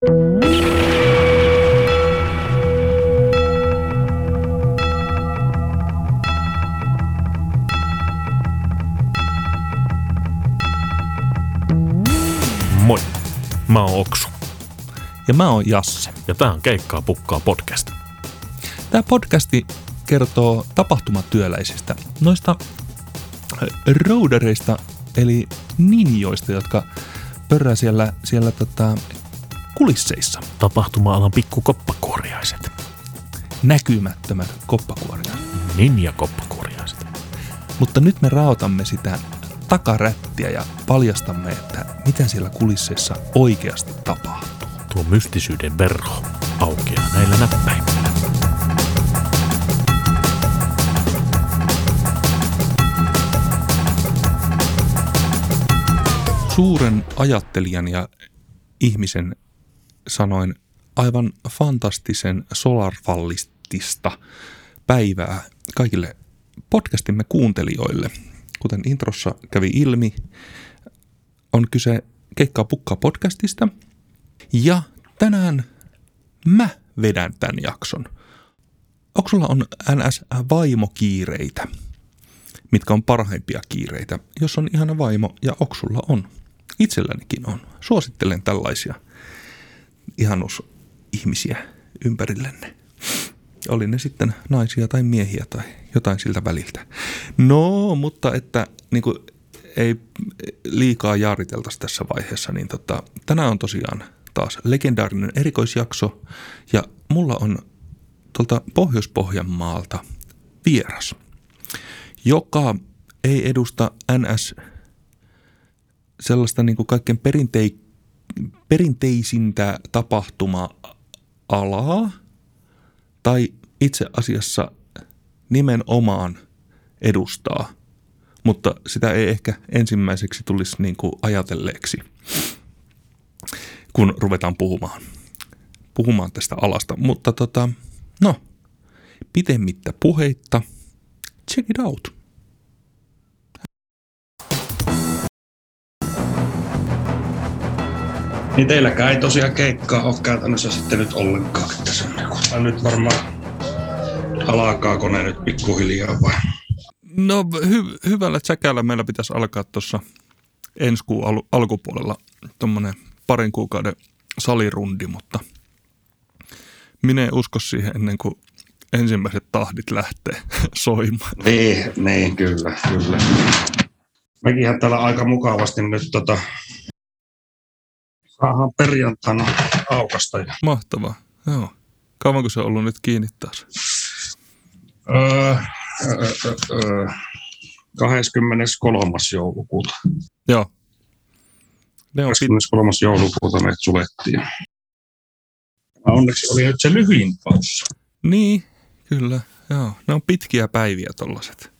Moi, mä oon Oksu Ja mä oon Jasse. ja tää on Keikkaa pukkaa podcast. Tämä podcasti kertoo tapahtumatyöläisistä, noista roudereista, eli ninjoista, jotka pörrää siellä, siellä tota, kulisseissa. Tapahtuma-alan pikkukoppakuoriaiset. Näkymättömät koppakuoria. Ninja-koppakuoriaiset. Mutta nyt me raotamme sitä takarättiä ja paljastamme, että mitä siellä kulisseissa oikeasti tapahtuu. Tuo mystisyyden verho aukeaa näillä näppäimillä. Suuren ajattelijan ja ihmisen sanoin aivan fantastisen solarfallistista päivää kaikille podcastimme kuuntelijoille. Kuten introssa kävi ilmi, on kyse Keikkaa pukkaa podcastista. Ja tänään mä vedän tämän jakson. Onko sulla on NS-vaimokiireitä, mitkä on parhaimpia kiireitä, jos on ihana vaimo ja Oksulla on. Itsellänikin on. Suosittelen tällaisia ihanusihmisiä ympärillenne. Oli ne sitten naisia tai miehiä tai jotain siltä väliltä. No, mutta että niin kuin, ei liikaa jaariteltaisi tässä vaiheessa, niin tota, tänään on tosiaan taas legendaarinen erikoisjakso ja mulla on tuolta Pohjois-Pohjanmaalta vieras, joka ei edusta NS sellaista niin kuin kaikkein perintei, perinteisintä tapahtuma-alaa tai itse asiassa nimenomaan edustaa, mutta sitä ei ehkä ensimmäiseksi tulisi niin kuin ajatelleeksi, kun ruvetaan puhumaan, puhumaan tästä alasta. Mutta tota, no, pitemmittä puheitta, check it out. Niin teilläkään ei tosiaan keikkaa ole käytännössä sitten nyt ollenkaan. Että se on niinku- tai nyt varmaan alkaa kone nyt pikkuhiljaa vai? No hy- hyvällä tsäkällä meillä pitäisi alkaa tuossa ensi kuun al- alkupuolella tuommoinen parin kuukauden salirundi, mutta minä en usko siihen ennen kuin ensimmäiset tahdit lähtee soimaan. Niin, niin kyllä, kyllä. Mekinhän täällä aika mukavasti nyt tota, saadaan perjantaina aukasta. Mahtavaa, joo. Kauanko se on ollut nyt kiinni taas? öö, öö, öö, 23. joulukuuta. Joo. Ne on pit- 23. joulukuuta meidät sulettiin. Onneksi oli nyt se lyhyin paussa. niin, kyllä, joo. Ne on pitkiä päiviä tollaset.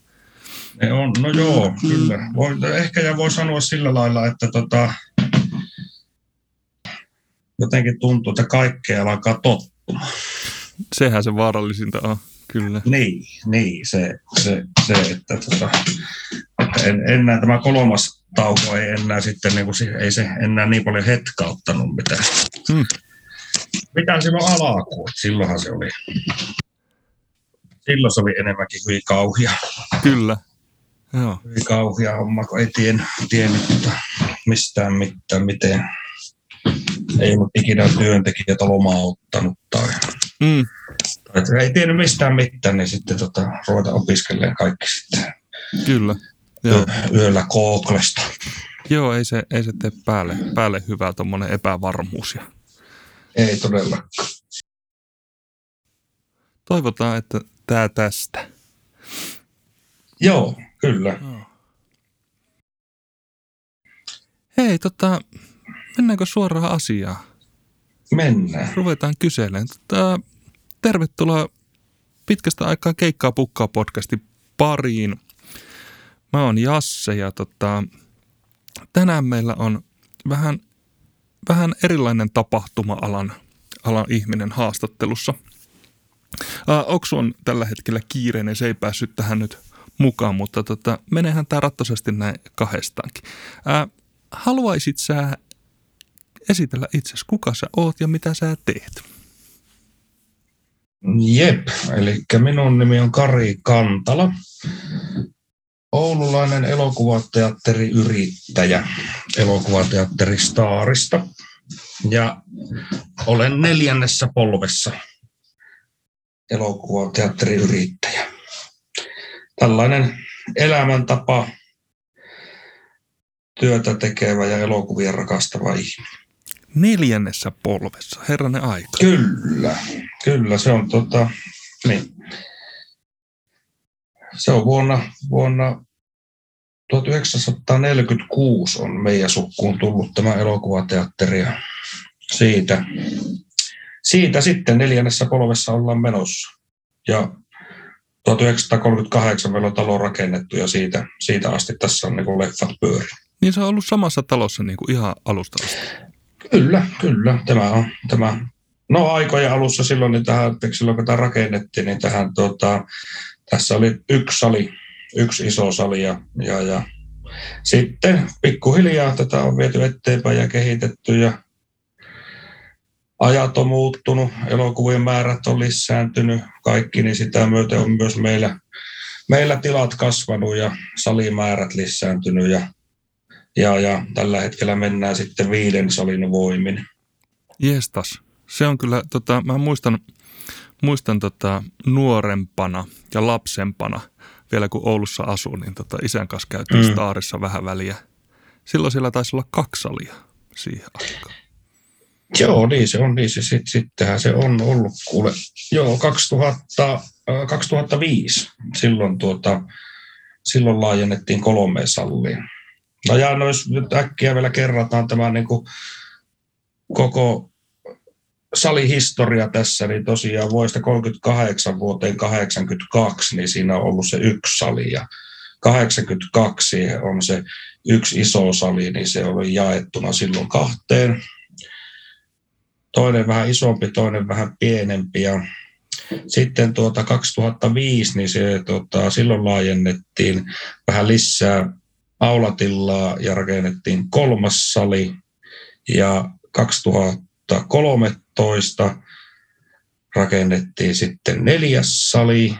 Ne on, no joo, kyllä. Voi, ehkä ja voi sanoa sillä lailla, että tota, jotenkin tuntuu, että kaikkea alkaa tottumaan. Sehän se vaarallisinta on, kyllä. Niin, niin se, se, se että, tota, että en, enää tämä kolmas tauko ei enää sitten, niin kuin, ei se enää niin paljon hetkauttanut mitään. Hmm. Mitä silloin alkuun? Silloinhan se oli. Silloin se oli enemmänkin hyvin kauhia. Kyllä, joo. Hyvin kauhia homma, kun ei tiennyt, tiennyt mistään mitään, miten. Ei ollut ikinä työntekijät lomauttanut tai, Mm, tai ei tiennyt mistään mitään, niin sitten tota, ruveta opiskelemaan kaikki sitten kyllä, joo. yö, yöllä Googlesta. Joo, ei se, ei se tee päälle, päälle hyvää tuommoinen epävarmuus. Ja Ei todella. toivotaan, että tämä tästä. Joo, kyllä. Hei, tota, mennäänkö suoraan asiaan? Mennään. Ruvetaan kyselemään. Tota, tervetuloa pitkästä aikaa Keikkaa pukkaa podcastin pariin. Mä oon Jasse ja tota, tänään meillä on vähän, vähän erilainen tapahtuma-alan alan ihminen haastattelussa. Ää, Oksu on tällä hetkellä kiireinen, se ei päässyt tähän nyt mukaan, mutta tota, menehän tämä rattosesti näin kahdestaankin. Ää, haluaisit sä esitellä itsesi, kuka sä oot ja mitä sä teet. Jep, eli minun nimi on Kari Kantala. Oululainen elokuvateatteriyrittäjä elokuvateatteri Staarista. Ja olen neljännessä polvessa elokuvateatteriyrittäjä. Tällainen elämäntapa, työtä tekevä ja elokuvia rakastava ihminen. Neljännessä polvessa, herranen aika. Kyllä, kyllä se on tota, niin. Se on vuonna, vuonna 1946 on meidän sukkuun tullut tämä elokuvateatteri ja siitä, siitä sitten neljännessä polvessa ollaan menossa. Ja 1938 meillä on talo rakennettu ja siitä, siitä asti tässä on niin leffat pyöri. Niin se on ollut samassa talossa niin kuin ihan alusta asti. Kyllä, kyllä. Tämä on tämä. No aikojen alussa silloin, niin tähän, silloin kun tämä rakennettiin, niin tähän, tota, tässä oli yksi sali, yksi iso sali ja, ja, ja sitten pikkuhiljaa tätä on viety eteenpäin ja kehitetty ja ajat on muuttunut, elokuvien määrät on lisääntynyt, kaikki, niin sitä myöten on myös meillä, meillä tilat kasvanut ja salimäärät lisääntynyt ja, ja, ja tällä hetkellä mennään sitten viiden salin voimin. Jestas. Se on kyllä, tota, mä muistan, muistan tota, nuorempana ja lapsempana, vielä kun Oulussa asuin, niin tota, isän kanssa käytiin mm. Staarissa vähän väliä. Silloin siellä taisi olla kaksi salia siihen aikaan. Joo, niin se on. Niin se, sit, sittenhän se on ollut, kuule, joo, 2000, 2005. Silloin, tuota, silloin laajennettiin kolme salliin. No ja no jos nyt äkkiä vielä kerrataan tämä niin kuin koko salihistoria tässä, niin tosiaan vuodesta 38 vuoteen 82, niin siinä on ollut se yksi sali ja 82 on se yksi iso sali, niin se oli jaettuna silloin kahteen toinen vähän isompi, toinen vähän pienempi. Ja sitten tuota 2005, niin se, tuota, silloin laajennettiin vähän lisää aulatillaa ja rakennettiin kolmas sali. Ja 2013 rakennettiin sitten neljäs sali.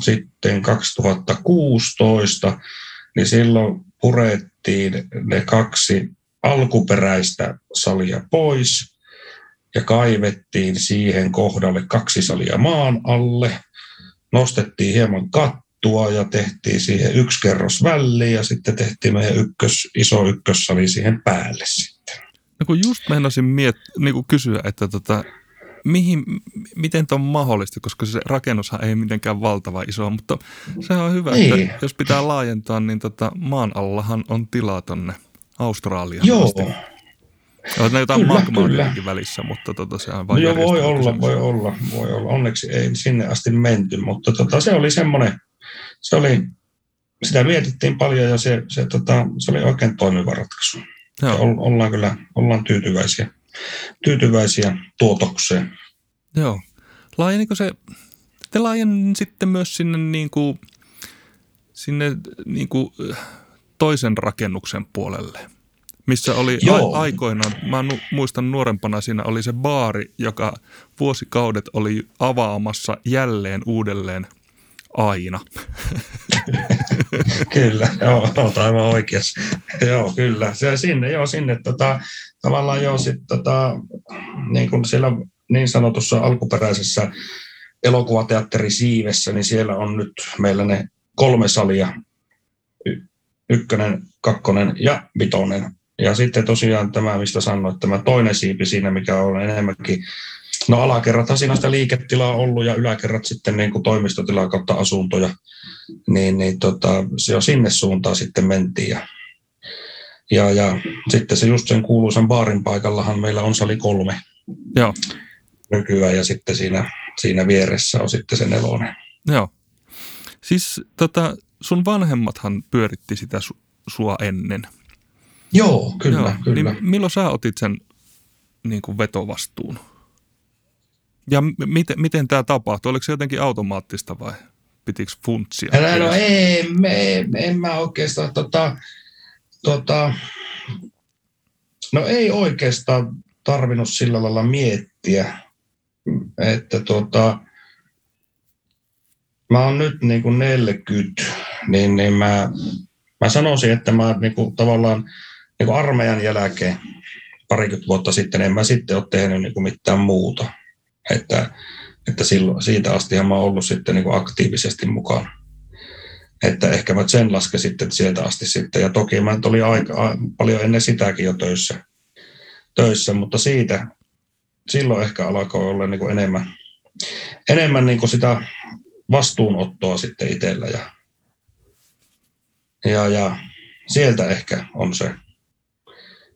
Sitten 2016, niin silloin purettiin ne kaksi alkuperäistä salia pois ja kaivettiin siihen kohdalle kaksi salia maan alle, nostettiin hieman kattua ja tehtiin siihen yksi kerros väliin ja sitten tehtiin meidän ykkös, iso ykkössali siihen päälle sitten. No kun just meinasin miet- niin kuin kysyä, että tota, mihin, miten tämä on mahdollista, koska se rakennushan ei mitenkään valtava iso, mutta se on hyvä, niin. että jos pitää laajentaa, niin tota, maan allahan on tilaa tonne Australiaan Joo, asti. On jotain magmaa välissä, mutta tota, se on vain Joo, voi olla, voi olla, voi olla. Onneksi ei sinne asti menty, mutta tota, se oli semmoinen, se oli, sitä mietittiin paljon ja se, se, tota, se oli oikein toimiva ratkaisu. Joo. Ollaan kyllä ollaan tyytyväisiä, tyytyväisiä tuotokseen. Joo. Laajeniko se, te laajen sitten myös sinne, niin kuin, sinne niin kuin toisen rakennuksen puolelle? missä oli a- aikoinaan, mä muistan nuorempana siinä oli se baari, joka vuosikaudet oli avaamassa jälleen uudelleen aina. kyllä, joo, olet aivan oikeassa. joo, kyllä. Se sinne, joo, sinne tota, tavallaan joo, sit, tota, niin kuin siellä niin sanotussa alkuperäisessä elokuvateatterisiivessä, niin siellä on nyt meillä ne kolme salia, y- ykkönen, kakkonen ja vitonen ja sitten tosiaan tämä, mistä sanoit, tämä toinen siipi siinä, mikä on enemmänkin, no alakerrathan siinä on sitä liiketilaa ollut ja yläkerrat sitten niin kuin toimistotilaa kautta asuntoja, niin, niin tota, se jo sinne suuntaan sitten mentiin. Ja, ja, ja sitten se just sen kuuluisan baarin paikallahan meillä on sali kolme Joo. nykyään ja sitten siinä, siinä vieressä on sitten se nelonen. Joo. Siis tota, sun vanhemmathan pyöritti sitä su- sua ennen. Joo, kyllä, Joo, kyllä. Niin milloin sä otit sen niin kuin vetovastuun? Ja miten, miten tämä tapahtui? Oliko se jotenkin automaattista vai pitikö funtsia? No, no ei, me, me, en mä oikeastaan tota, tota, No ei oikeastaan tarvinnut sillä lailla miettiä, että tuota, mä oon nyt niin kuin 40, niin, niin mä, mä sanoisin, että mä niin kuin tavallaan niin kuin armeijan jälkeen parikymmentä vuotta sitten en mä sitten ole tehnyt niin kuin mitään muuta. Että, että silloin, siitä asti mä oon ollut sitten niin kuin aktiivisesti mukana. Että ehkä mä sen laske sitten sieltä asti sitten. Ja toki mä olin aika, paljon ennen sitäkin jo töissä, töissä mutta siitä silloin ehkä alkoi olla niin kuin enemmän, enemmän niin kuin sitä vastuunottoa sitten itsellä. Ja, ja, ja sieltä ehkä on se,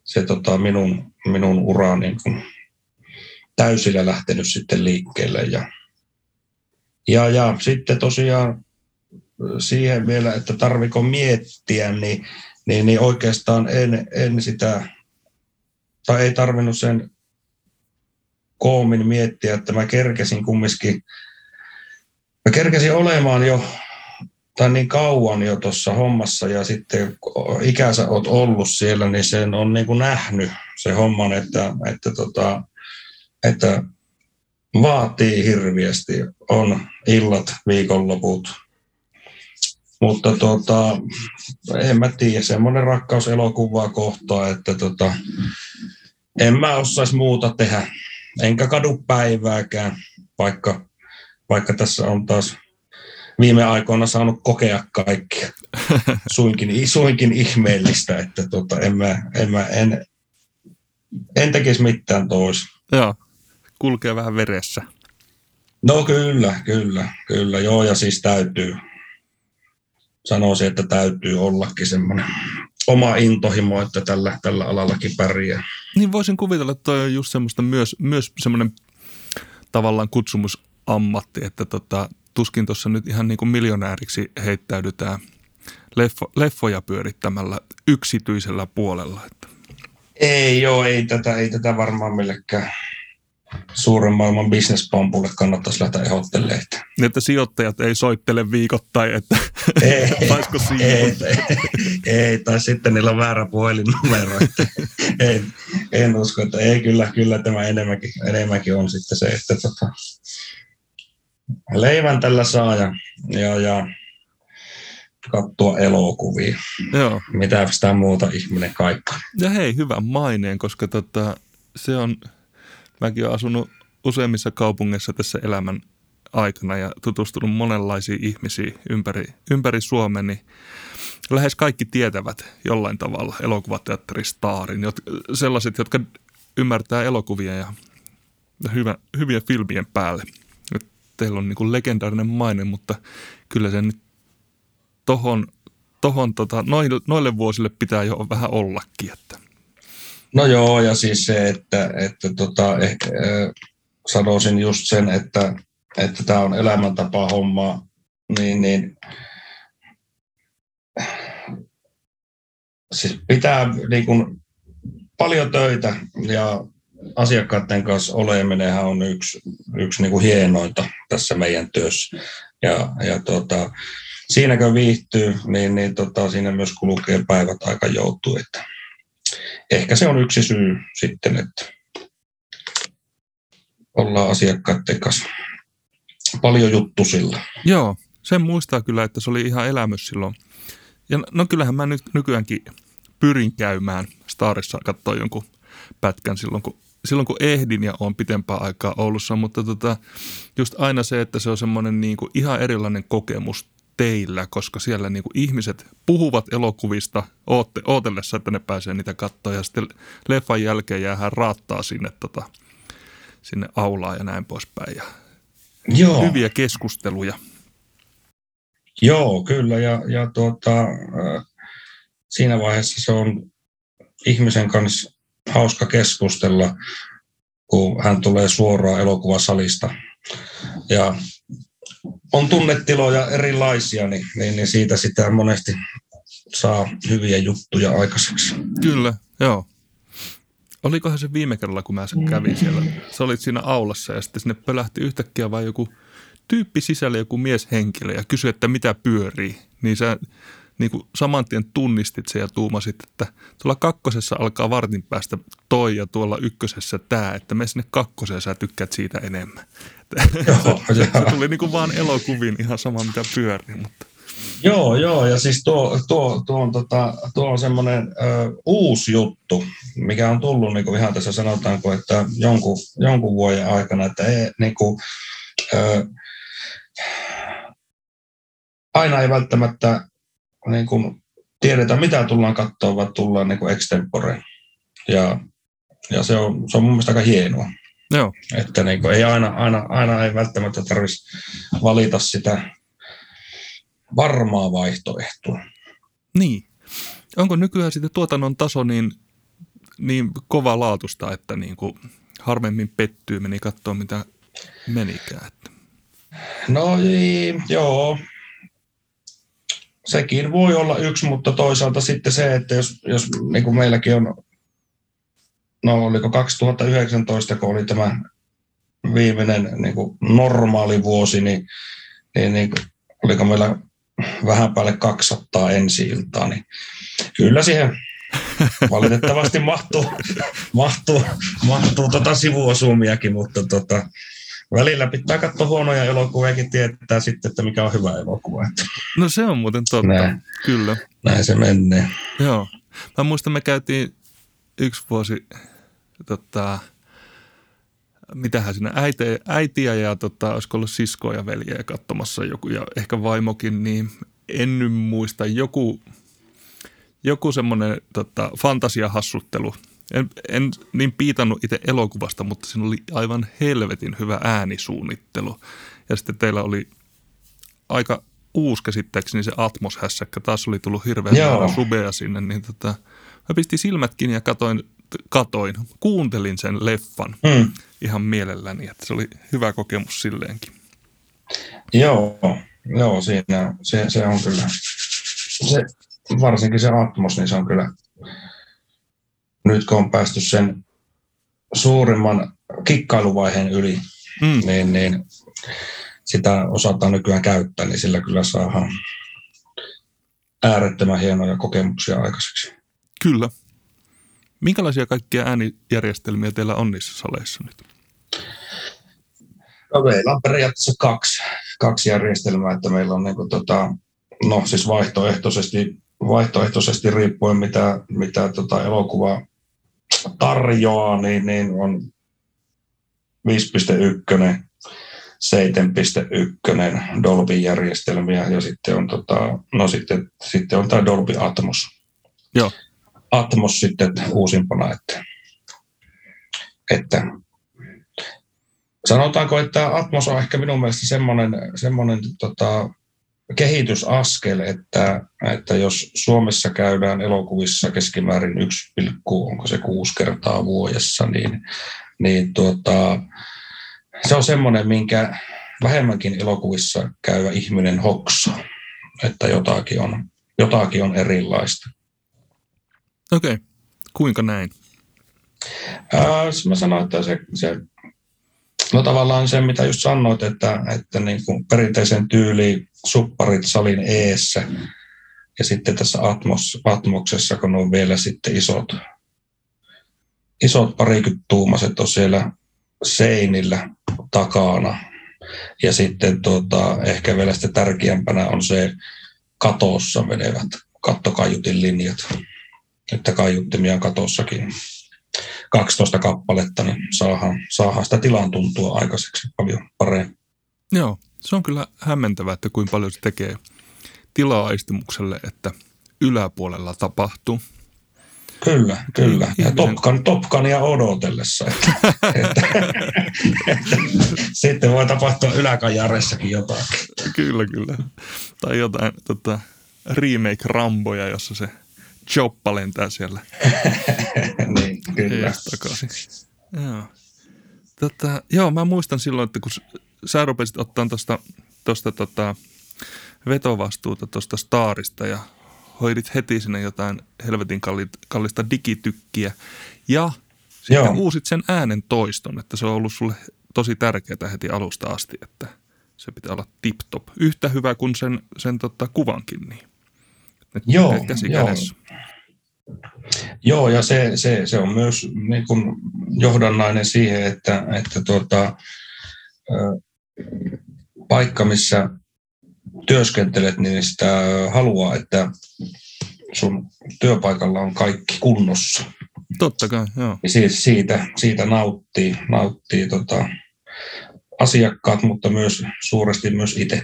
se tota minun, minun ura niin kuin täysillä lähtenyt sitten liikkeelle. Ja, ja, ja sitten tosiaan siihen vielä, että tarviko miettiä, niin, niin, niin oikeastaan en, en sitä, tai ei tarvinnut sen koomin miettiä, että mä kerkesin kumminkin, mä kerkesin olemaan jo tai niin kauan jo tuossa hommassa ja sitten ikänsä oot ollut siellä, niin sen on niin kuin nähnyt se homman, että, että, tota, että vaatii hirviästi. On illat, viikonloput. Mutta tota, en mä tiedä, semmoinen rakkaus elokuvaa kohtaa, että tota, en mä osaisi muuta tehdä. Enkä kadu päivääkään, vaikka, vaikka tässä on taas viime aikoina saanut kokea kaikkia. Suinkin, suinkin ihmeellistä, että tota, en, mä, en, mä, en, en tekisi mitään tois. Joo, kulkee vähän veressä. No kyllä, kyllä, kyllä. Joo, ja siis täytyy, sanoisin, että täytyy ollakin semmoinen oma intohimo, että tällä, tällä alallakin pärjää. Niin voisin kuvitella, että toi on just semmoista myös, myös semmoinen tavallaan kutsumusammatti, että tota, tuskin tuossa nyt ihan niin kuin miljonääriksi heittäydytään leffo, leffoja pyörittämällä yksityisellä puolella. Että. Ei joo, ei tätä, ei tätä varmaan millekään suuren maailman bisnespampulle kannattaisi lähteä ehdottelemaan. Niin, että sijoittajat ei soittele viikoittain, että ei, ei, ei, ei, tai sitten niillä on väärä puhelinnumero. En, en usko, että ei kyllä, kyllä tämä enemmänkin, enemmänkin on sitten se, että tota, leivän tällä saa ja, ja, ja katsoa elokuvia. Joo. Mitä sitä muuta ihminen kaikki. Ja hei, hyvän maineen, koska tota, se on, mäkin olen asunut useimmissa kaupungeissa tässä elämän aikana ja tutustunut monenlaisiin ihmisiin ympäri, ympäri Suomen, niin lähes kaikki tietävät jollain tavalla elokuvateatteristaarin, sellaiset, jotka ymmärtää elokuvia ja hyvä, hyviä filmien päälle – teillä on niin legendaarinen maine, mutta kyllä se nyt tohon, tohon tota, noille, noille vuosille pitää jo vähän ollakin. Että. No joo, ja siis se, että, että tota, eh, eh, sanoisin just sen, että että tämä on elämäntapa homma, niin, niin siis pitää niin kuin, paljon töitä ja asiakkaiden kanssa oleminenhan on yksi, yksi niin kuin hienointa tässä meidän työssä. Ja, ja tota, siinäkö viihtyy, niin, niin tota, siinä myös kulkee päivät aika joutuu. Ehkä se on yksi syy sitten, että ollaan asiakkaiden kanssa paljon juttu sillä. Joo, sen muistaa kyllä, että se oli ihan elämys silloin. Ja no kyllähän mä nyt nykyäänkin pyrin käymään Starissa katsoa jonkun pätkän silloin, kun silloin kun ehdin ja on pitempää aikaa Oulussa, mutta tota, just aina se, että se on semmoinen niin kuin ihan erilainen kokemus teillä, koska siellä niin kuin ihmiset puhuvat elokuvista ootte, ootellessa, että ne pääsee niitä katsoa ja sitten leffan jälkeen jäähän raattaa sinne, tota, sinne aulaan ja näin poispäin. Ja Joo. Hyviä keskusteluja. Joo, kyllä ja, ja tuota, äh, siinä vaiheessa se on ihmisen kanssa hauska keskustella, kun hän tulee suoraan elokuvasalista. Ja on tunnetiloja erilaisia, niin, niin, niin siitä sitä monesti saa hyviä juttuja aikaiseksi. Kyllä, joo. Olikohan se viime kerralla, kun mä kävin siellä? Sä olit siinä aulassa ja sitten sinne pölähti yhtäkkiä vain joku tyyppi sisälle, joku mieshenkilö ja kysyi, että mitä pyörii. Niin sä niin kuin saman tien tunnistit sen ja tuumasit, että tuolla kakkosessa alkaa vartin päästä toi ja tuolla ykkösessä tämä, että me sinne kakkoseen sä tykkäät siitä enemmän. Joo, se, se tuli niin kuin vaan elokuvin ihan sama mitä pyörii, mutta Joo, joo, ja siis tuo, tuo, tuo on, tota, tuo on semmoinen ö, uusi juttu, mikä on tullut niin kuin ihan tässä sanotaanko, että jonkun, jonkun vuoden aikana, että ei, niin kuin, ö, aina ei välttämättä niin kuin, tiedetä, mitä tullaan katsoa, vaan tullaan niin extempore. Ja, ja se, on, se on mun mielestä aika hienoa. joo. Että niin kuin, ei aina, aina, aina ei välttämättä tarvitsisi valita sitä varmaa vaihtoehtoa. Niin. Onko nykyään sitten tuotannon taso niin, niin kova laatusta, että niin kuin harvemmin pettyy, meni katsoa mitä menikään. Että. No joo, sekin voi olla yksi, mutta toisaalta sitten se, että jos, jos niin kuin meilläkin on, no oliko 2019, kun oli tämä viimeinen niin kuin normaali vuosi, niin, niin, niin oliko meillä vähän päälle 200 ensi iltaa, niin kyllä siihen valitettavasti mahtuu, mahtuu, mahtuu tota sivuosumiakin, mutta tota, välillä pitää katsoa huonoja elokuviakin tietää sitten, että mikä on hyvä elokuva. No se on muuten totta, Näin. kyllä. näin se menee. Joo. Mä muistan, me käytiin yksi vuosi, tota, mitähän siinä, äiti, äitiä ja tota, olisiko ollut siskoa ja veljeä katsomassa joku ja ehkä vaimokin, niin en nyt muista, joku, joku semmoinen tota, fantasiahassuttelu. En, en niin piitannut itse elokuvasta, mutta siinä oli aivan helvetin hyvä äänisuunnittelu. Ja sitten teillä oli aika uusi käsittääkseni se Atmos-hässäkkä. Taas oli tullut hirveän määrä subeja sinne, niin tota, mä pistin silmät kiinni ja katoin, katoin, kuuntelin sen leffan Hmm. ihan mielelläni, että se oli hyvä kokemus silleenkin. Joo, joo siinä, se, se on kyllä, se, varsinkin se Atmos, niin se on kyllä, nyt kun on päästy sen suurimman kikkailuvaiheen yli, Mm, niin, niin sitä osataan nykyään käyttää, niin sillä kyllä saadaan äärettömän hienoja kokemuksia aikaiseksi. kyllä. Minkälaisia kaikkia äänijärjestelmiä teillä on niissä saleissa nyt? No, meillä on periaatteessa kaksi, kaksi järjestelmää, että meillä on niin kuin, tota, no siis vaihtoehtoisesti, vaihtoehtoisesti riippuen mitä, mitä tota elokuva tarjoaa, niin, niin on 5.1, 7.1 Dolby-järjestelmiä ja sitten on, tota, no sitten, sitten on tämä Dolby Atmos. Joo. Atmos sitten uusimpana, että, että sanotaanko, että Atmos on ehkä minun mielestä semmoinen, semmoinen tota, kehitysaskel, että, että jos Suomessa käydään elokuvissa keskimäärin 1, onko se kuusi kertaa vuodessa, niin, niin tuota, se on semmoinen, minkä vähemmänkin elokuvissa käyvä ihminen hoksaa, että jotakin on, jotakin on erilaista. Okei, okay. kuinka näin? S- mä sanoin, että se, se no tavallaan se, mitä just sanoit, että, että niin kuin perinteisen tyyli supparit salin eessä ja sitten tässä Atmos, Atmoksessa, kun on vielä sitten isot, isot parikymmentuumaset on siellä seinillä takana. Ja sitten tuota, ehkä vielä sitten tärkeämpänä on se katossa menevät kattokaiutin linjat. Että kaiuttimia on katossakin 12 kappaletta, niin saadaan, saadaan sitä tilan tuntua aikaiseksi paljon paremmin. Joo, se on kyllä hämmentävää, että kuinka paljon se tekee tilaa aistimukselle, että yläpuolella tapahtuu. Kyllä, kyllä. Ja Topkan, Topkania odotellessa. Että, että, että, sitten voi tapahtua yläkajaressakin jotakin. Kyllä, kyllä. Tai jotain tota, remake-ramboja, jossa se choppa lentää siellä niin, kyllä. takaisin. Joo. Tota, joo, mä muistan silloin, että kun sä rupesit ottaa tuosta tosta, tota, vetovastuuta tuosta Starista ja hoidit heti sinne jotain helvetin kalli- kallista digitykkiä ja sitten Joo. uusit sen äänen toiston, että se on ollut sulle tosi tärkeää heti alusta asti, että se pitää olla tip-top. Yhtä hyvä kuin sen, sen tota, kuvankin. Niin. Joo, käsi joo. kädessä. Joo, ja se, se, se on myös niin kuin johdannainen siihen, että, että tuota, paikka, missä työskentelet, niin sitä haluaa, että sun työpaikalla on kaikki kunnossa. Totta kai, joo. Ja siis siitä, siitä nauttii, nauttii tota, asiakkaat, mutta myös suuresti myös itse.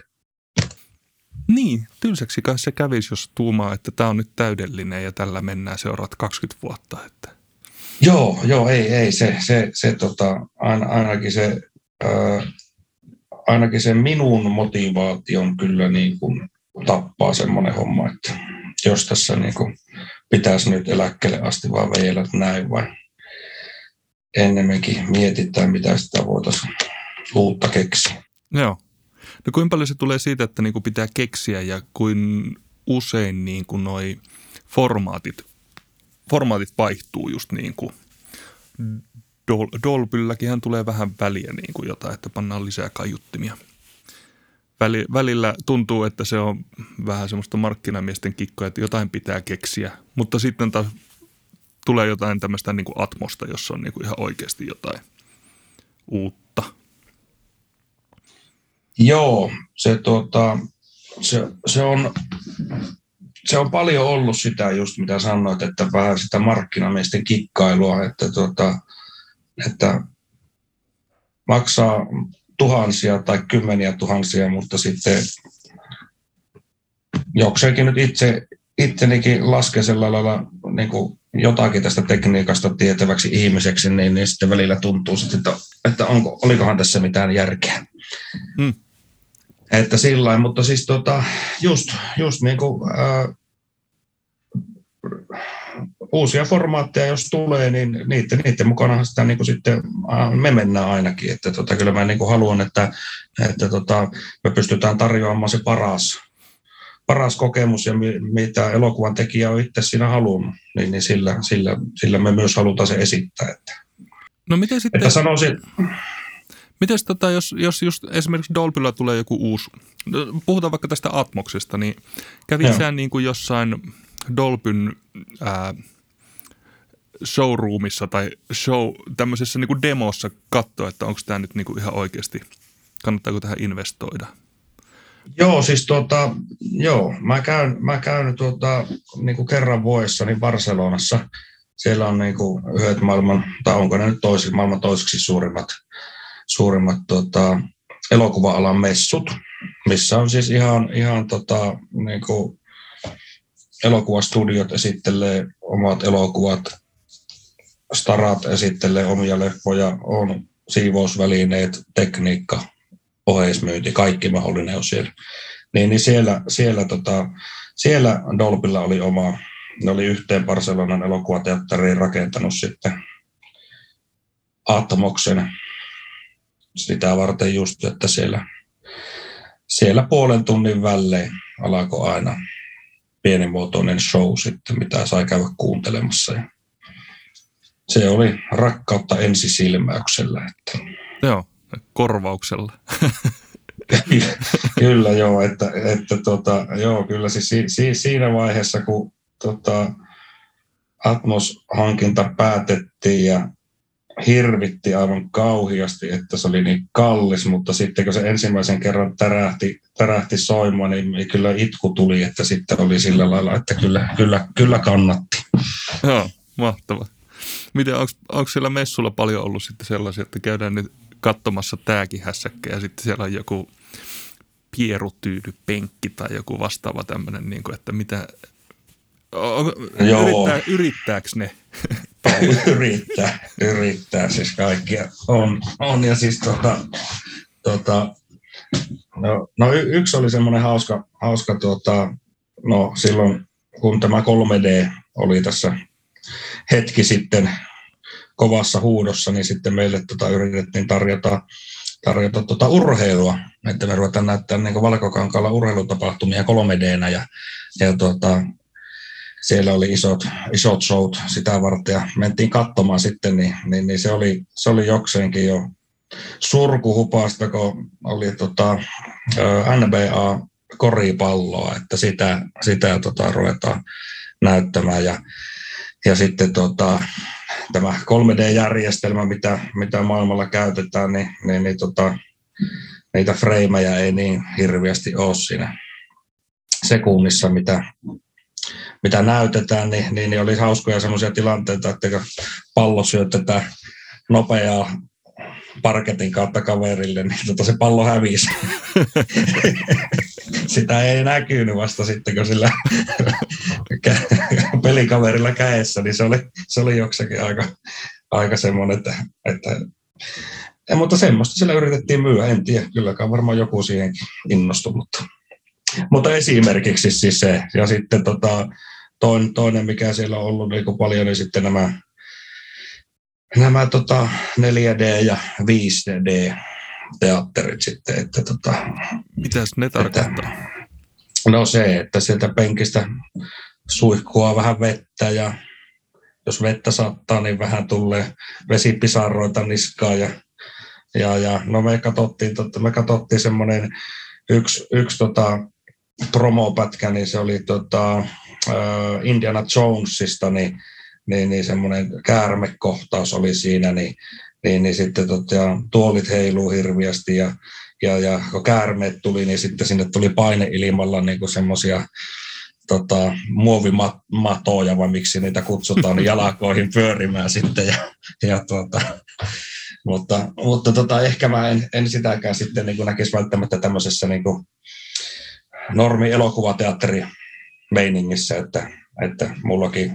Niin, tylsäksi kai se kävisi, jos tuumaa, että tämä on nyt täydellinen ja tällä mennään seuraavat 20 vuotta. Että. Joo, joo, ei, ei, se, se, se tota, ain, ainakin se, ää, ainakin se minun motivaation kyllä niin kuin tappaa semmoinen homma, että jos tässä niin kuin pitäisi nyt eläkkeelle asti vaan veillä näin vai ennemminkin mietitään, mitä sitä voitaisiin uutta keksiä. Joo. No kuinka paljon se tulee siitä, että niinku pitää keksiä ja kuin usein niinku noi formaatit, formaatit vaihtuu just niin kuin Dol, tulee vähän väliä niin kuin jotain, että pannaan lisää kaiuttimia. Väli, välillä tuntuu, että se on vähän semmoista markkinamiesten kikkoa, että jotain pitää keksiä, mutta sitten taas tulee jotain tämmöistä niin kuin atmosta, jossa on niin kuin ihan oikeasti jotain uutta. Joo, se, tuota, se, se, on, se on paljon ollut sitä just mitä sanoit, että vähän sitä markkinamiesten kikkailua, että, tuota, että maksaa tuhansia tai kymmeniä tuhansia, mutta sitten jokseenkin nyt itse, ittenikin laske sillä lailla niin kuin jotakin tästä tekniikasta tietäväksi ihmiseksi, niin, niin sitten välillä tuntuu, sitten, että, että onko, olikohan tässä mitään järkeä. Hmm. Että sillä mutta siis tota, just, just niin kuin, ää, uusia formaatteja, jos tulee, niin niiden, niiden mukana sitä niin kuin sitten ää, me mennään ainakin. Että tota, kyllä mä niin kuin haluan, että, että tota, me pystytään tarjoamaan se paras, paras kokemus ja mi, mitä elokuvan tekijä on itse siinä halunnut, niin, niin sillä, sillä, sillä me myös halutaan se esittää. Että, No miten sitten... että sanoisin, Mites tota, jos, jos just esimerkiksi Dolbylla tulee joku uusi, puhutaan vaikka tästä Atmoksesta, niin kävit Joo. sä niin kuin jossain Dolbyn ää, showroomissa tai show, tämmöisessä niin kuin demossa katsoa, että onko tämä nyt niin kuin ihan oikeasti, kannattaako tähän investoida? Joo, siis tuota, joo, mä käyn, mä käyn tuota, niin kuin kerran vuodessa niin Barcelonassa. Siellä on niin kuin yhdet maailman, tai onko ne nyt toiseksi, maailman toiseksi suurimmat, suurimmat tuota, elokuva-alan messut, missä on siis ihan, ihan tota, niin kuin elokuvastudiot esittelee omat elokuvat, starat esittelee omia leffoja, on siivousvälineet, tekniikka, oheismyynti, kaikki mahdollinen on siellä. Niin, niin siellä, siellä, tota, siellä Dolbylla oli oma, ne oli yhteen Barcelonan elokuvateatteriin rakentanut sitten Atmoksen sitä varten just, että siellä, siellä puolen tunnin välein alkoi aina pienimuotoinen show sitten, mitä sai käydä kuuntelemassa. Ja se oli rakkautta ensisilmäyksellä. Että Joo, korvauksella. kyllä joo, että, että tota, joo, kyllä siis si, si, siinä vaiheessa, kun tota, Atmos-hankinta päätettiin ja hirvitti aivan kauhiasti, että se oli niin kallis, mutta sitten kun se ensimmäisen kerran tärähti, tärähti soimaan, niin kyllä itku tuli, että sitten oli sillä lailla, että kyllä, kyllä, kyllä kannatti. Joo, mahtava. Miten, onko siellä messulla paljon ollut sitten sellaisia, että käydään nyt katsomassa tääkin hässäkkä ja sitten siellä on joku pierutyydypenkki tai joku vastaava tämmöinen, niin kuin, että mitä, Joo. yrittää, yrittääkö ne? yrittää, yrittää siis kaikkia. On, on ja siis tota, tota, no, no y- yksi oli semmoinen hauska, hauska tuota, no silloin kun tämä 3D oli tässä hetki sitten kovassa huudossa, niin sitten meille tota yritettiin tarjota, tarjota tota urheilua, että me ruvetaan näyttämään niin valkokankaalla urheilutapahtumia 3D-nä ja, ja tota, siellä oli isot, isot showt sitä varten ja mentiin katsomaan sitten, niin, niin, niin se, oli, se oli jokseenkin jo surkuhupasta, kun oli tota, NBA koripalloa, että sitä, sitä tota, ruvetaan näyttämään. Ja, ja sitten tota, tämä 3D-järjestelmä, mitä, mitä maailmalla käytetään, niin, niin, niin tota, niitä freimejä ei niin hirveästi ole siinä sekunnissa, mitä, mitä näytetään, niin, niin, niin oli hauskoja sellaisia tilanteita, että kun pallo syötetään nopeaa parketin kautta kaverille, niin tota se pallo hävisi. Sitä ei näkynyt vasta sitten, kun sillä pelikaverilla käessä, niin se oli, se oli joksakin aika, aika semmoinen, että, että ja, mutta semmoista sillä yritettiin myyä, en tiedä, kylläkään varmaan joku siihenkin innostui, mutta, mutta esimerkiksi siis se, ja sitten tota, toinen, toinen, mikä siellä on ollut niin paljon, niin sitten nämä nämä tota 4D ja 5D teatterit sitten. Että tota, Mitäs ne tarkoittaa? Että, no se, että sieltä penkistä suihkua vähän vettä ja jos vettä sattaa, niin vähän tulee vesipisarroita niskaa ja, ja, ja no me katsottiin, tota, me katsottiin semmoinen yksi, yksi tota, promopätkä, niin se oli tota, Indiana Jonesista, niin niin, niin semmoinen käärmekohtaus oli siinä, niin, niin, niin sitten tota, tuolit heiluu hirviästi ja, ja, ja kun käärmeet tuli, niin sitten sinne tuli paineilmalla niin semmoisia tota, muovimatoja, vai miksi niitä kutsutaan, niin jalakoihin pyörimään sitten. Ja, ja tuota, mutta mutta tota, ehkä mä en, en sitäkään sitten niin näkisi välttämättä tämmöisessä niin kuin normi elokuvateatteri meiningissä, että, että mullakin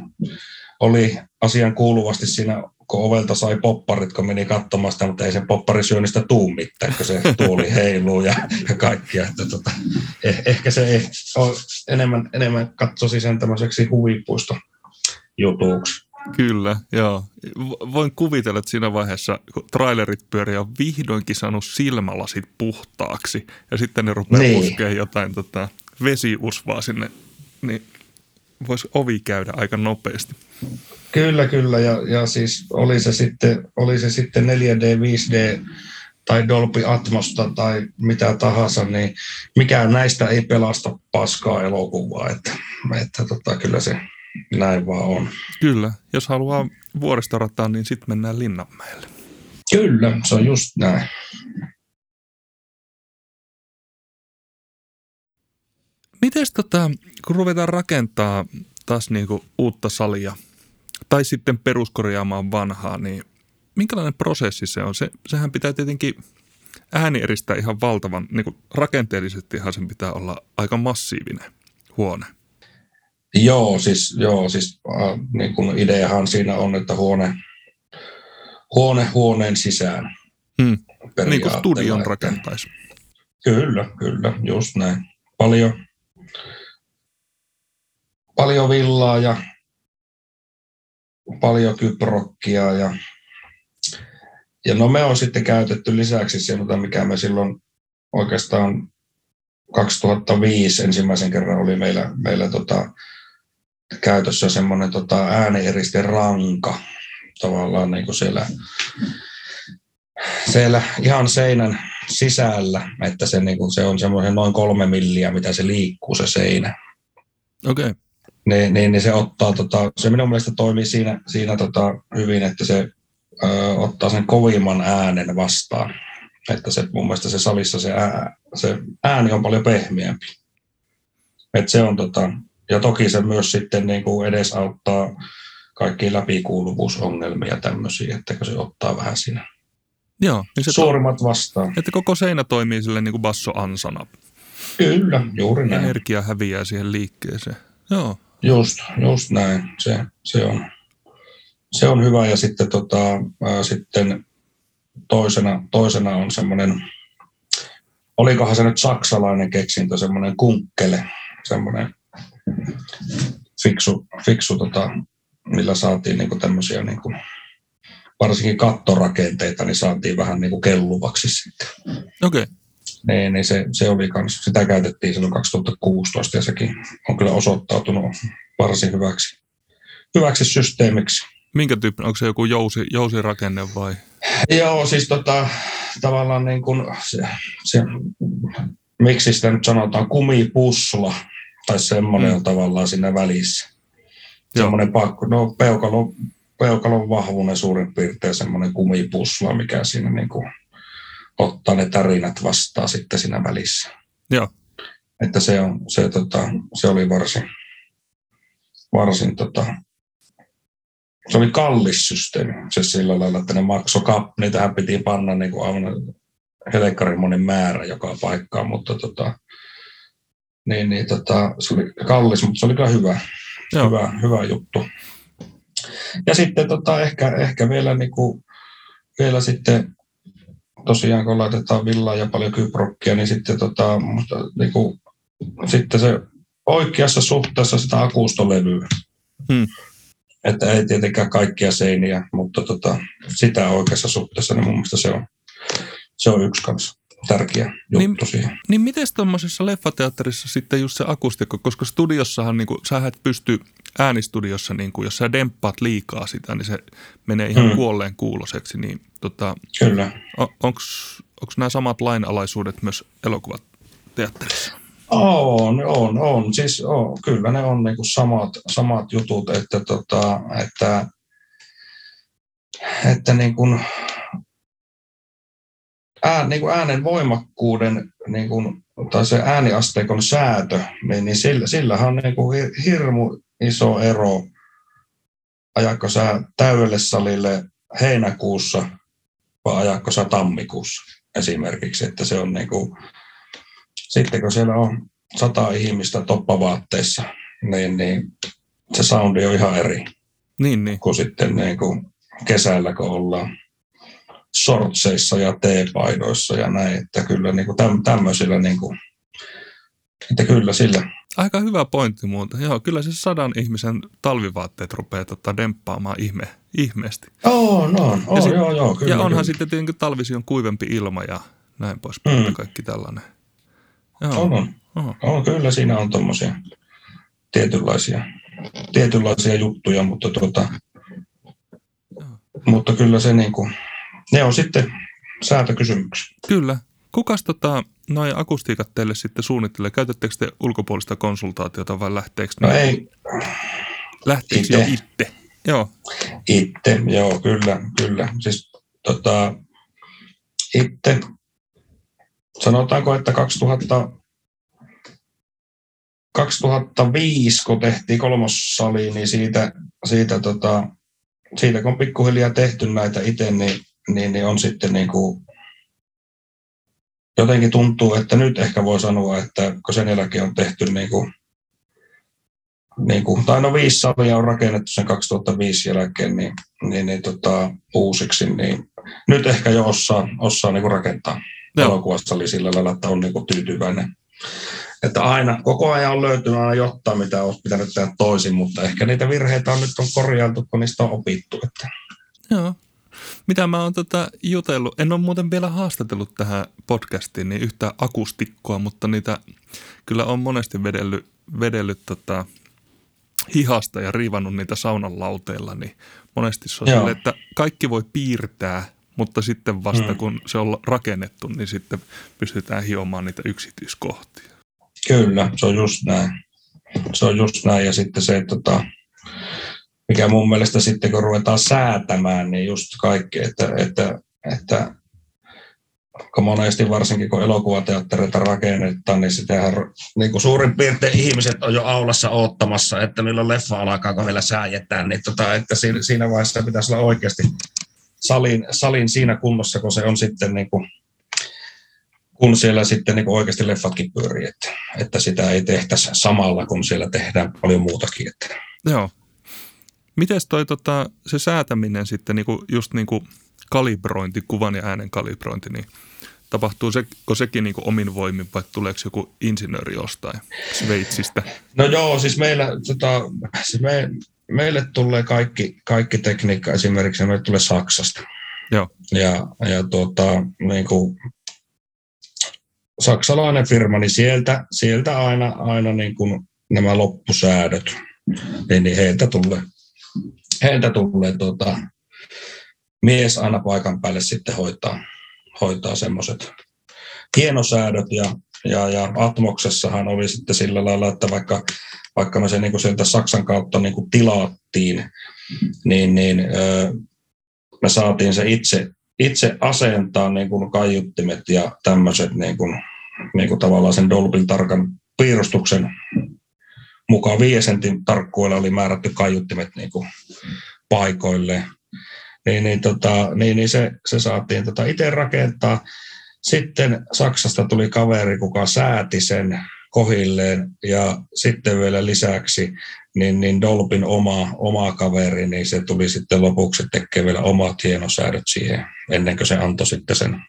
oli asian kuuluvasti siinä, kun ovelta sai popparit, kun meni katsomaan sitä, mutta ei se popparisyönnistä tuu mitään, kun se tuoli heiluu ja, ja kaikkia. Että tota, eh, ehkä se ei ole enemmän, enemmän katsoisi sen tämmöiseksi huvipuisto jutuksi. Kyllä, joo. Voin kuvitella, että siinä vaiheessa, kun trailerit pyörii, on vihdoinkin saanut silmälasit puhtaaksi ja sitten ne rupeaa niin. puskemaan jotain tota, vesiusvaa sinne, niin voisi ovi käydä aika nopeasti. Kyllä, kyllä. Ja, ja siis oli se, sitten, oli se sitten 4D, 5D tai Dolby Atmosta tai mitä tahansa, niin mikään näistä ei pelasta paskaa elokuvaa. Että, että tota, kyllä se näin vaan on. Kyllä. Jos haluaa vuoristorataan, niin sitten mennään Linnanmäelle. Kyllä, se on just näin. Miten tota, kun ruvetaan rakentaa taas niinku uutta salia tai sitten peruskorjaamaan vanhaa, niin minkälainen prosessi se on? Se, sehän pitää tietenkin ääni eristää ihan valtavan, niin kuin rakenteellisestihan sen pitää olla aika massiivinen huone. Joo, siis, joo, siis äh, niin kuin ideahan siinä on, että huone, huone huoneen sisään. Hmm. Niin kuin studion rakentaisi. Kyllä, kyllä, just näin. Paljon, paljon villaa ja paljon kyprokkia ja, ja no me on sitten käytetty lisäksi sieltä, mikä me silloin oikeastaan 2005 ensimmäisen kerran oli meillä, meillä tota, käytössä semmoinen tota, ääneeriste ranka tavallaan niin kuin siellä, siellä ihan seinän sisällä, että se, niin kuin, se on semmoinen noin kolme milliä, mitä se liikkuu se seinä. Okei. Okay niin, niin, niin se ottaa, tota, se minun mielestä toimii siinä, siinä tota, hyvin, että se ö, ottaa sen kovimman äänen vastaan. Että se, mun mielestä se salissa se, ää, se ääni on paljon pehmeämpi. Et se on, tota, ja toki se myös sitten niin kuin edesauttaa kaikki läpikuuluvuusongelmia tämmöisiä, että se ottaa vähän siinä Joo, niin se suurimmat vastaan. Että koko seinä toimii sille niin kuin basso-ansana. Kyllä, juuri näin. Energia häviää siihen liikkeeseen. Joo. Just, just näin. Se, se, on, se on hyvä. Ja sitten, tota, ää, sitten toisena, toisena on semmoinen, olikohan se nyt saksalainen keksintö, semmoinen kunkkele, semmoinen fiksu, fiksu tota, millä saatiin niinku tämmöisiä niinku, varsinkin kattorakenteita, niin saatiin vähän niinku kelluvaksi sitten. Okei. Okay niin, niin se, se oli kans, sitä käytettiin silloin 2016 ja sekin on kyllä osoittautunut varsin hyväksi, hyväksi systeemiksi. Minkä tyyppinen, onko se joku jousi, jousirakenne vai? Joo, siis tota, tavallaan niin kuin se, se miksi sitä nyt sanotaan, kumipussula tai semmoinen Mm. on tavallaan siinä välissä. Joo. Semmoinen pakko, no peukalon, peukalon vahvuinen suurin piirtein semmoinen kumipussula, mikä siinä niin kuin ottaa ne tarinat vastaan sitten siinä välissä. Joo. Että se, on, se, tota, se oli varsin, varsin tota, se oli kallis systeemi. Se sillä lailla, että ne maksoi kap, niitähän piti panna niin kuin aivan helekkarimonin määrä joka paikkaan, mutta tota, niin, niin, tota, se oli kallis, mutta se oli kyllä hyvä, Joo. hyvä, hyvä juttu. Ja sitten tota, ehkä, ehkä vielä, niin kuin, vielä sitten tosiaan kun laitetaan villaa ja paljon kyprokkia, niin sitten, tota, musta, niin kuin, sitten se oikeassa suhteessa sitä akustolevyä. Hmm. Että ei tietenkään kaikkia seiniä, mutta tota, sitä oikeassa suhteessa, niin mun mielestä se on, se on yksi kanssa tärkeä juttu Niin- niin, siihen. Niin miten tuommoisessa leffateatterissa sitten just se akustikko, koska studiossahan niin kuin, sä et pysty äänistudiossa, niin kuin, jos sä demppaat liikaa sitä, niin se menee ihan Hmm. kuolleen kuuloseksi. Niin tota, Kyllä. onko nämä samat lainalaisuudet myös elokuvateatterissa? On, on, on. Siis on, kyllä ne on niinku samat, samat jutut, että, tota, että, että niin kuin, ää, niin kuin äänen voimakkuuden niin kuin, tai se ääniasteikon säätö, niin, niin sillä, sillähän on niin kuin hir- hirmu iso ero, ajakko sä täydelle salille heinäkuussa vai ajakko sä tammikuussa esimerkiksi, että se on niin kuin, sitten kun siellä on sata ihmistä toppavaatteissa, niin, niin se soundi on ihan eri Niin, niin. kuin sitten niin kuin kesällä, kun ollaan sortseissa ja teepaidoissa ja näin, että kyllä niin kuin täm, tämmöisillä, niin kuin, että kyllä sillä, Aika hyvä pointti muuten. Joo, kyllä se sadan ihmisen talvivaatteet rupeaa tota, demppaamaan ihme, ihmeesti. on, on, on sit- joo, joo, kyllä. ja onhan kyllä. sitten tietenkin talvisi on kuivempi ilma ja näin poispäin Mm. ja kaikki tällainen. Joo. On, on. Oho. on, kyllä siinä on tuommoisia tietynlaisia, tietynlaisia juttuja, mutta, tuota, Joo. mutta kyllä se niin kuin, ne on sitten säätökysymyksiä. Kyllä. Kukas tota, noin akustiikat teille sitten suunnittelee? Käytättekö te ulkopuolista konsultaatiota vai lähteekö, No ne- ei, lähteekö jo itse. itse? Joo, Itse, joo, kyllä, kyllä. Siis tota, itse, sanotaanko, että 2000, 2005, kun tehtiin kolmossali, niin siitä, siitä, tota, siitä kun on pikkuhiljaa tehty näitä itse, niin, niin, niin on sitten niin kuin, jotenkin tuntuu, että nyt ehkä voi sanoa, että kun sen jälkeen on tehty niin kuin, niin kuin, tai no viisi salia on rakennettu sen 2005 jälkeen niin, niin, niin tota, uusiksi, niin nyt ehkä jo osaa, osaa niin kuin rakentaa elokuvasali sillä lailla, että on niin kuin tyytyväinen. Että aina, koko ajan on löytynyt aina jotain, mitä olisi pitänyt tehdä toisin, mutta ehkä niitä virheitä on nyt on korjailtu, kun niistä on opittu. Että. joo. Mitä mä oon tota jutellut, en ole muuten vielä haastatellut tähän podcastiin niin yhtä akustikkoa, mutta niitä kyllä on monesti vedellyt, vedellyt tota, hihasta ja riivannut niitä saunan lauteilla, niin monesti se on sille, että kaikki voi piirtää, mutta sitten vasta Mm. kun se on rakennettu, niin sitten pystytään hiomaan niitä yksityiskohtia. Kyllä, se on just näin. Se on just näin. Ja sitten se, että tota, mikä mun mielestä sitten kun ruvetaan säätämään, niin just kaikki, että, että, että kun monesti varsinkin kun elokuvateattereita rakennetaan, niin sitähän niin kuin suurin piirtein ihmiset on jo aulassa oottamassa, että milloin leffa alkaa, kun vielä sääjetään, niin tota, että siinä, siinä vaiheessa pitäisi olla oikeasti salin, salin siinä kunnossa, kun se on sitten niin kuin, kun siellä sitten niin kuin oikeasti leffatkin pyörii, että, että sitä ei tehtäisi samalla, kun siellä tehdään paljon muutakin. Että. Joo. Mites toi tota, se säätäminen sitten, niinku, just niinku kalibrointi, kuvan ja äänen kalibrointi, niin tapahtuu se, sekin niinku omin voimin vai tuleeko joku insinööri jostain Sveitsistä? No joo, siis meillä, tota, siis me, meille tulee kaikki, kaikki tekniikka esimerkiksi, meille tulee Saksasta. Joo. Ja, ja tuota, niin kuin, saksalainen firma, niin sieltä, sieltä aina, aina niin kuin nämä loppusäädöt, niin, niin heiltä tulee, heiltä tulee tuota, mies aina paikan päälle sitten hoitaa, hoitaa semmoiset hienosäädöt ja, Ja, ja Atmoksessahan oli sitten sillä lailla, että vaikka, vaikka me se niin kuin sieltä Saksan kautta niin kuin tilattiin, niin, niin öö, me saatiin se itse, itse asentaa niin kuin kaiuttimet ja tämmöiset niin kuin, niin kuin tavallaan sen Dolbyn tarkan piirustuksen mukaan viiden sentin tarkkuudella oli määrätty kaiuttimet niin kuin paikoille. Niin, niin, tota, niin, niin se, se saatiin tota itse rakentaa. Sitten Saksasta tuli kaveri, kuka sääti sen kohilleen ja sitten vielä lisäksi niin, niin Dolpin oma, oma kaveri, niin se tuli sitten lopuksi tekemään vielä omat hienosäädöt siihen, ennen kuin se antoi sitten sen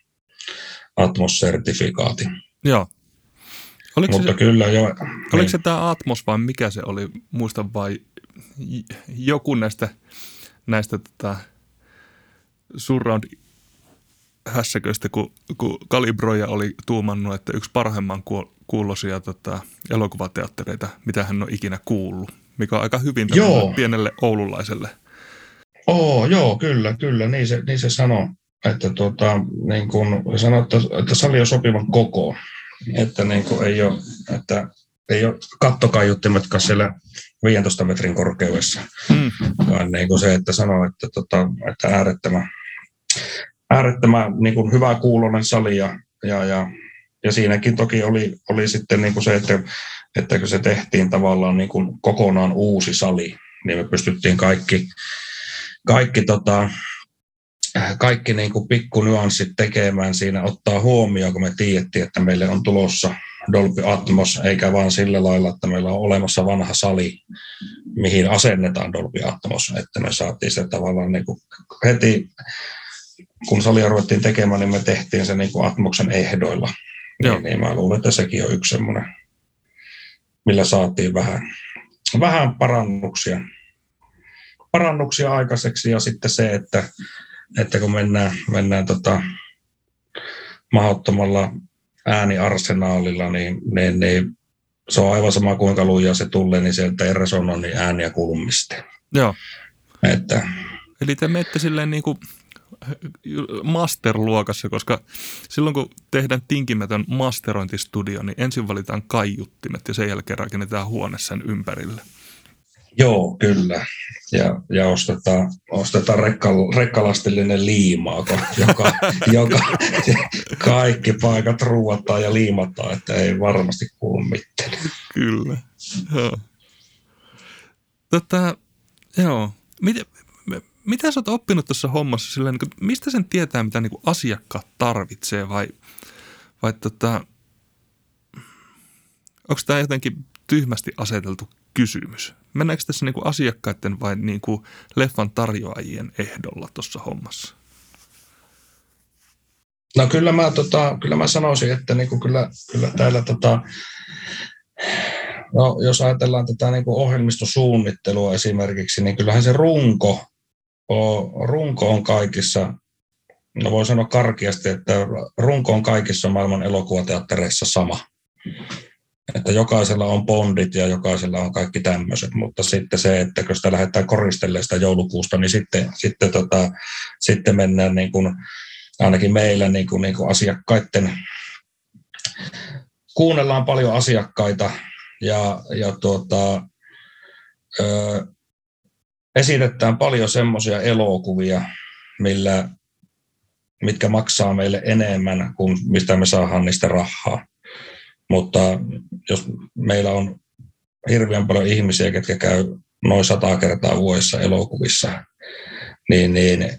Atmos-sertifikaatin. Joo. Oliko Mutta se, kyllä jo. Oliko niin. se tämä Atmos vai mikä se oli, muista vai joku näistä, näistä tota, surround hässäköistä, kun, kun Kalibroja oli tuumannut, että yksi parhaimman kuulosia tota, elokuvateattereita, mitä hän on ikinä kuullut, mikä on aika hyvin pienelle oululaiselle. Oo, joo, kyllä, kyllä, niin se, niin se sanoo, että tuota, niin kun sanoo, että, että sali on sopivan koko, että niin kuin ei ole, että ei ole kattokaiuttimetkaan siellä 15 metrin korkeudessa, hmm. vaan niin kuin se, että sanoo, että, tota, että äärettömän, äärettömän niin kuin hyvä kuulonen sali ja, ja, ja, ja siinäkin toki oli, oli sitten niin kuin se, että, että kun se tehtiin tavallaan niin kuin kokonaan uusi sali, niin me pystyttiin kaikki, kaikki tota, kaikki niin kuin pikkunyanssit tekemään siinä, ottaa huomioon, kun me tiedettiin, että meille on tulossa Dolby Atmos, eikä vaan sillä lailla, että meillä on olemassa vanha sali, mihin asennetaan Dolby Atmos, että me saatiin se tavallaan niin kuin heti, kun salia ruvettiin tekemään, niin me tehtiin se niin kuin Atmoksen ehdoilla. Joo. Niin, niin mä luulen, että sekin on yksi semmoinen, millä saatiin vähän, vähän parannuksia, parannuksia aikaiseksi ja sitten se, että että kun mennään, mennään tota, mahdottomalla ääniarsenaalilla, niin, niin, niin se on aivan sama kuinka lujaa se tulee, niin sieltä ei resonoi niin ääniä kulmista. Joo. Että, Eli te menette silleen niin kuin masterluokassa, koska silloin kun tehdään tinkimätön masterointistudio, niin ensin valitaan kaiuttimet ja sen jälkeen rakennetaan huone sen ympärille. Joo, kyllä. Ja, ja ostetaan, ostetaan rekka, rekkalastillinen liimaa, joka, joka kaikki paikat ruuataan ja liimataan, että ei varmasti kuulu mitään. Kyllä. Joo. Tota, joo. Mitä, mitä sä oot oppinut tuossa hommassa? Sillä, niin kuin, mistä sen tietää, mitä niin kuin asiakkaat tarvitsee vai, vai tota, onko tämä jotenkin tyhmästi aseteltu kysymys? Mennäänkö tässä niin kuin asiakkaiden vai niin kuin leffan tarjoajien ehdolla tuossa hommassa? No kyllä mä, tota, kyllä mä sanoisin, että niin kuin kyllä, kyllä täällä tota, no, jos ajatellaan tätä niin kuin ohjelmistosuunnittelua esimerkiksi, niin kyllähän se runko, on, runko on kaikissa, no voi sanoa karkeasti, että runko on kaikissa maailman elokuvateattereissa sama että jokaisella on bondit ja jokaisella on kaikki tämmöiset, mutta sitten se, että kun sitä lähdetään koristelemaan sitä joulukuusta, niin sitten, sitten, tota, sitten mennään niin kuin, ainakin meillä niin kuin, niin kuin asiakkaiden, kuunnellaan paljon asiakkaita ja, ja tuota, ö, esitetään paljon semmoisia elokuvia, millä, mitkä maksaa meille enemmän kuin mistä me saadaan niistä rahaa. Mutta jos meillä on hirveän paljon ihmisiä, ketkä käy noin sata kertaa vuodessa elokuvissa, niin, niin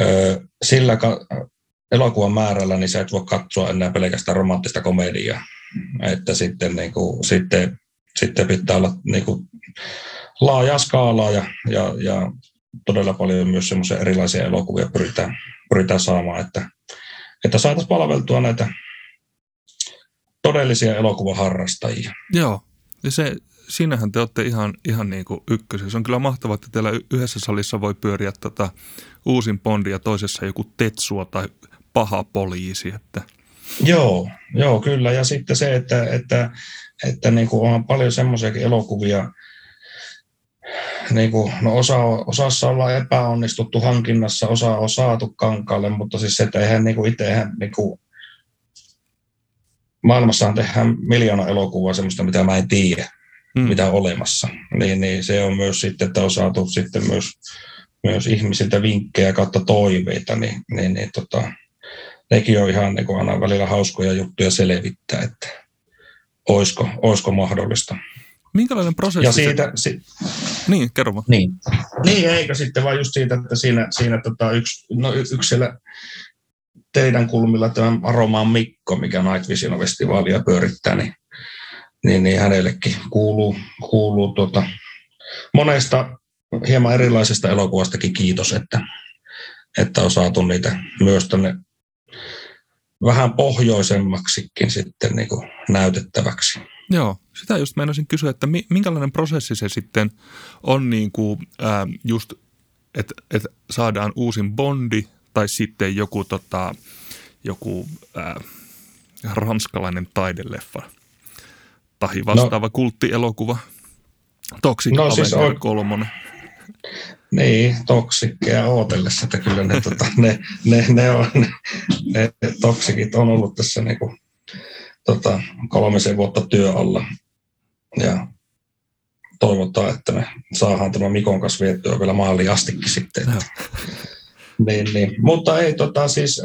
ö, sillä ka- elokuvan määrällä niin sä et voi katsoa enää pelkästään romanttista komediaa. Että sitten, niin kuin, sitten, sitten pitää olla niin kuin, laaja skaalaa ja, ja, ja todella paljon myös semmoisia erilaisia elokuvia pyritään, pyritään saamaan, että, että saataisiin palveltua näitä todellisia elokuvaharrastajia. Joo, ja se, sinähän te olette ihan, ihan niin kuin. Se on kyllä mahtavaa, että teillä yhdessä salissa voi pyöriä tota uusin Bondi ja toisessa joku Tetsua tai paha poliisi. Että. Joo, joo, kyllä. Ja sitten se, että, että, että niin kuin on paljon semmoisiakin elokuvia, niin kuin, no osa, osassa ollaan epäonnistuttu hankinnassa, osa on saatu kankaalle, mutta siis se, että eihän niin kuin itsehän niin kuin maailmassahan tehdään miljoona elokuvaa semmoista, mitä mä en tiedä, mm. mitä on olemassa. Niin, niin se on myös sitten, että on saatu sitten myös, myös ihmisiltä vinkkejä kautta toiveita, niin, niin, niin tota, nekin on ihan niin kuin aina välillä hauskoja juttuja selvittää, että olisiko, olisiko mahdollista. Minkälainen prosessi? Ja siitä, se... si... Niin, kerro vaan. Niin. niin, eikä sitten vaan just siitä, että siinä, siinä tota yksi, no yksi siellä teidän kulmilla tämä Aromaan Mikko, mikä Night Vision Festivaalia pyörittää, niin, niin, niin hänellekin kuuluu, kuuluu tuota, monesta hieman erilaisesta elokuvastakin kiitos, että, että on saatu niitä myös tänne vähän pohjoisemmaksikin sitten niin kuin näytettäväksi. Joo, sitä just meinasin kysyä, että minkälainen prosessi se sitten on niin kuin, ää, just, että et saadaan uusin Bondi tai sitten joku, tota, joku ää, ranskalainen taideleffa tai vastaava no, kulttielokuva. Toxic no, siis on, kolmonen. Niin, toksikkeja ootellessa, että kyllä ne, tota, ne, ne, ne, on, ne, ne toksikit on ollut tässä niinku, tota, kolmisen vuotta työ alla. Ja toivotaan, että me saadaan tämä Mikon kanssa vietyä vielä maaliin astikin sitten. Niin, niin. Mutta ei tota, siis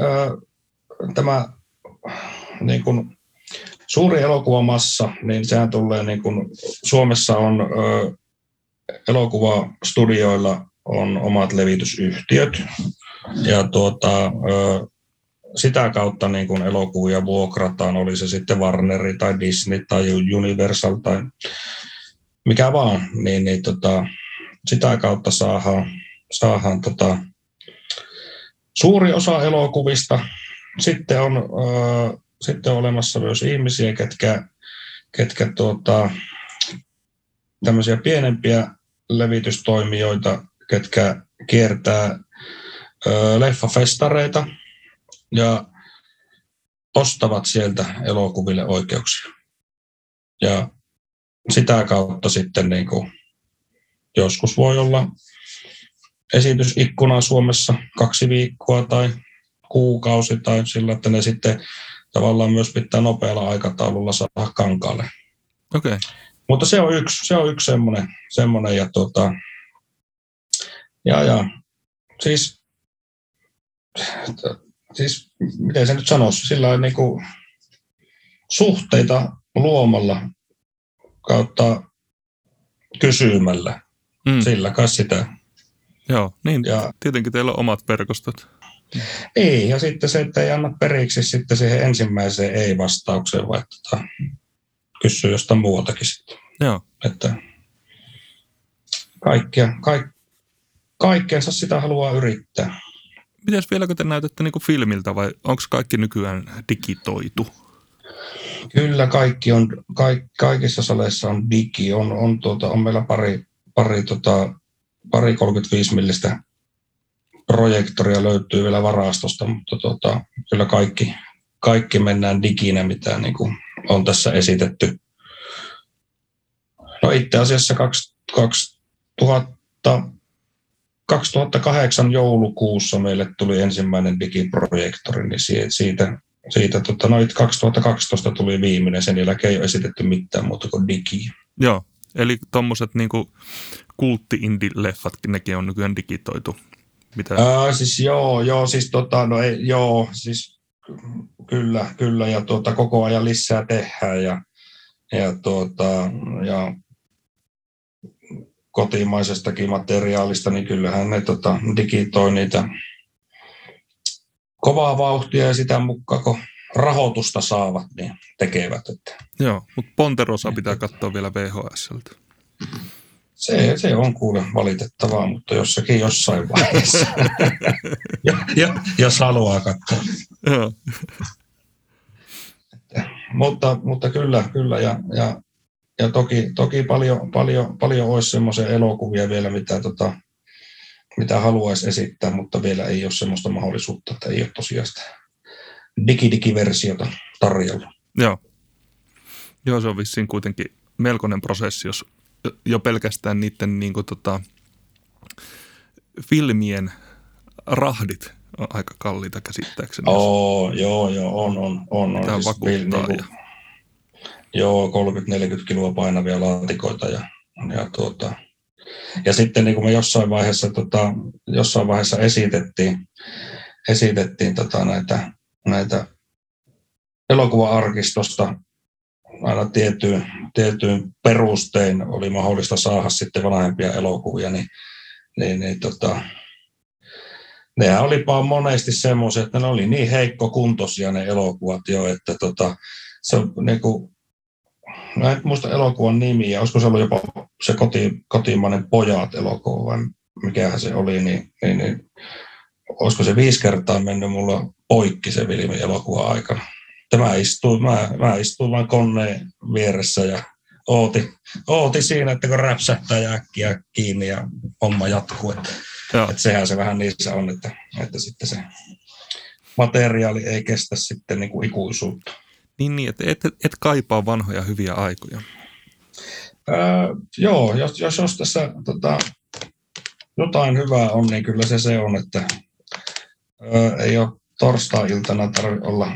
tämä niin kun, suuri elokuvamassa, niin sehän tulee niin kun, Suomessa on elokuvastudioilla on omat levitysyhtiöt ja tuota, sitä kautta niin kun elokuvia vuokrataan, oli se sitten Warneri tai Disney tai Universal tai mikä vaan, niin, niin tota, sitä kautta saadaan, saadaan tota, suuri osa elokuvista. Sitten on, äh, sitten on olemassa myös ihmisiä, ketkä, ketkä tuota, tämmöisiä pienempiä levitystoimijoita, ketkä kiertää äh, leffafestareita ja ostavat sieltä elokuville oikeuksia. Ja sitä kautta sitten niin kuin, joskus voi olla esitysikkuna Suomessa kaksi viikkoa tai kuukausi tai sillä, että ne sitten tavallaan myös pitää nopealla aikataululla saada kankaalle. Okay. Mutta se on yksi, se on yksi semmoinen, semmoinen ja, tuota, ja, ja siis, siis, miten se nyt sanoisi, sillä niin kuin suhteita luomalla kautta kysymällä. Mm. Sillä kai sitä. Joo, niin ja, tietenkin teillä on omat verkostot. Ei, ja sitten se, että ei anna periksi sitten siihen ensimmäiseen ei-vastaukseen, vaan tota, kysyy jostain muualtakin sitten. Joo. Että kaikkea, kaik, kaikkeensa sitä haluaa yrittää. Mites vieläkö te näytätte niin filmiltä vai onko kaikki nykyään digitoitu? Kyllä kaikki on, kaik, kaikissa saleissa on digi. On, on, tuota, on meillä pari, pari, tota, pari 35 millistä projektoria löytyy vielä varastosta, mutta tuota, kyllä kaikki, kaikki mennään diginä, mitä niin kuin on tässä esitetty. No itse asiassa 2000, 2008 joulukuussa meille tuli ensimmäinen digiprojektori, niin siitä, siitä tota, noin 2012 tuli viimeinen, sen jälkeen ei ole esitetty mitään muuta kuin digi. Joo, eli tuommoiset niinku kultti-indie-leffatkin, nekin on nykyään digitoitu. Mitä? Ää, siis joo, joo, siis tota, no ei, joo, siis kyllä, kyllä, ja tuota, koko ajan lisää tehdään, ja, ja, tuota, ja kotimaisestakin materiaalista, niin kyllähän ne tota, digitoi niitä kovaa vauhtia ja sitä mukaan, kun rahoitusta saavat, niin tekevät. Että. Joo, mutta Ponterosa pitää katsoa vielä VHSltä. Se, se on kuule valitettavaa, mutta jossakin jossain vaiheessa. ja, ja, jos haluaa katsoa. Joo. mutta, mutta kyllä, kyllä. Ja, ja, ja toki, toki paljon, paljon, paljon olisi semmoisia elokuvia vielä, mitä tota, mitä haluaisi esittää, mutta vielä ei ole sellaista mahdollisuutta, että ei ole tosiaan sitä digidigiversiota tarjolla. Joo. Joo, se on vissiin kuitenkin melkoinen prosessi, jos jo pelkästään niiden niin kuin, tota, filmien rahdit on aika kalliita käsittääkseni. Oo, joo, joo, on, on, on. On. Siis vakuuttaa. Niin kuin, ja... joo, 30-40 kiloa painavia laatikoita ja, ja, tuota, ja sitten niin kuin me jossain vaiheessa, tota, jossain vaiheessa esitettiin, esitettiin tota näitä, näitä elokuva-arkistosta aina tietyin, tietyin perustein oli mahdollista saada sitten vanhempia elokuvia, niin, niin, niin tota, nehän olipa monesti semmoisia, että ne oli niin heikkokuntoisia ne elokuvat jo, että tota, se niin kuin, mä en muista elokuvan nimiä, olisiko se ollut jopa se koti, kotimainen Pojat elokuva vai mikähän se oli, niin, niin, niin olisiko se viisi kertaa mennyt mulla poikki se filmi elokuva aikana. Tämä istuu, mä, mä istuin vain koneen vieressä ja ooti, ooti siinä, että kun räpsähtää ja äkkiä kiinni ja homma jatkuu. Että, että sehän se vähän niissä on, että, että sitten se materiaali ei kestä sitten niin kuin ikuisuutta. Niin, niin että et, et kaipaa vanhoja hyviä aikoja. Öö, joo, jos, jos, jos tässä tota, jotain hyvää on, niin kyllä se se on, että öö, ei ole torstai-iltana tarvitse olla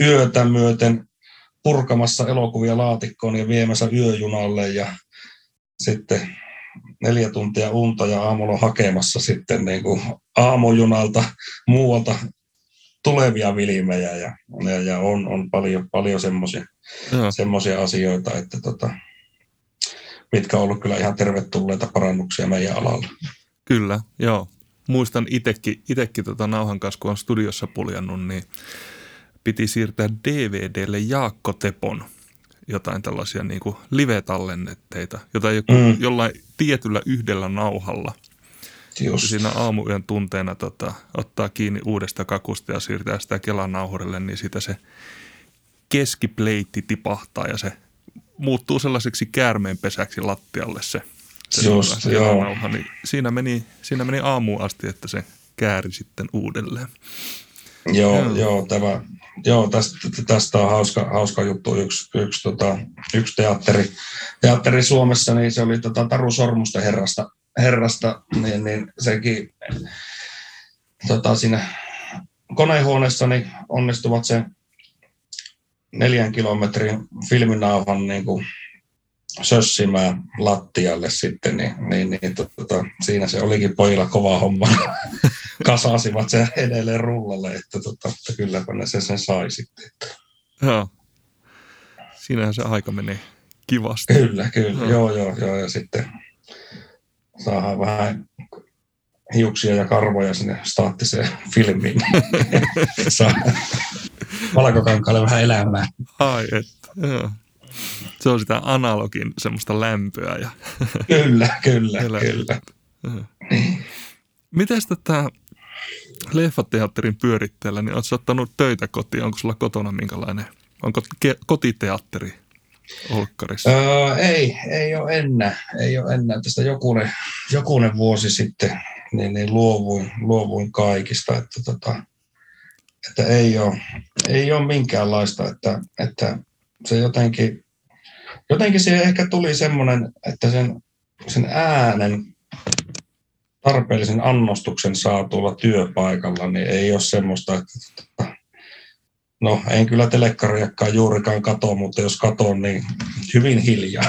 yötä myöten purkamassa elokuvia laatikkoon ja viemässä yöjunalle ja sitten neljä tuntia unta ja aamulla hakemassa sitten niin kuin aamujunalta muualta tulevia vilmejä ja, ja, ja on, on paljon, paljon semmoisia asioita, että tota, mitkä on ollut kyllä ihan tervetulleita parannuksia meidän alalla. Kyllä, joo. Muistan itsekin, itekin tota nauhan kanssa, kun on studiossa puljannut, niin piti siirtää DVDlle Jaakko Tepon jotain tällaisia niin kuin live-tallennetteita, jota joku, mm. jollain tietyllä yhdellä nauhalla – Just. Siinä aamuyön tunteena tota, ottaa kiinni uudesta kakusta ja siirtää sitä Kelan nauhurille, niin sitä se keskipleitti tipahtaa ja se muuttuu sellaiseksi käärmeenpesäksi lattialle se, se Just, joo. nauha. Niin siinä, meni, siinä meni aamuun asti, että se kääri sitten uudelleen. Joo, joo. joo, tämä, joo tästä, tästä on hauska, hauska juttu. Yksi, yksi, tota, yksi teatteri, teatteri Suomessa, niin se oli tota, Taru Sormusten herrasta herrasta, niin, niin sekin tota, siinä konehuoneessani onnistuvat sen neljän kilometrin filminauhan niin kuin sössimään lattialle sitten, niin, niin, niin tota, siinä se olikin pojilla kova homma. Kasasivat sen edelleen rullalle, että, tota, että kylläpä ne sen, sen sai sitten. Joo. Siinähän se aika menee kivasti. Kyllä, kyllä. Joo, joo, joo. Ja sitten saadaan vähän hiuksia ja karvoja sinne staattiseen filmiin. Valkokankaalle vähän elämää. Ai että, joo. Se on sitä analogin semmoista lämpöä. Ja kyllä, kyllä, kyllä. Miten tätä leffateatterin pyöritteellä, niin oletko ottanut töitä kotiin? Onko sulla kotona minkälainen? Onko kotiteatteri Olkkarissa? Öö, ei, ei ole enää. Ei ole enää. Tästä jokunen, jokunen vuosi sitten niin, niin luovuin, luovuin kaikista. Että, tota, että ei, ole, ei ole minkäänlaista, että, että se jotenkin, jotenkin siihen ehkä tuli semmoinen, että sen, sen äänen tarpeellisen annostuksen saa tuolla työpaikalla, niin ei ole semmoista, että No, en kyllä telekkariakaan juurikaan kato, mutta jos katon, niin hyvin hiljaa.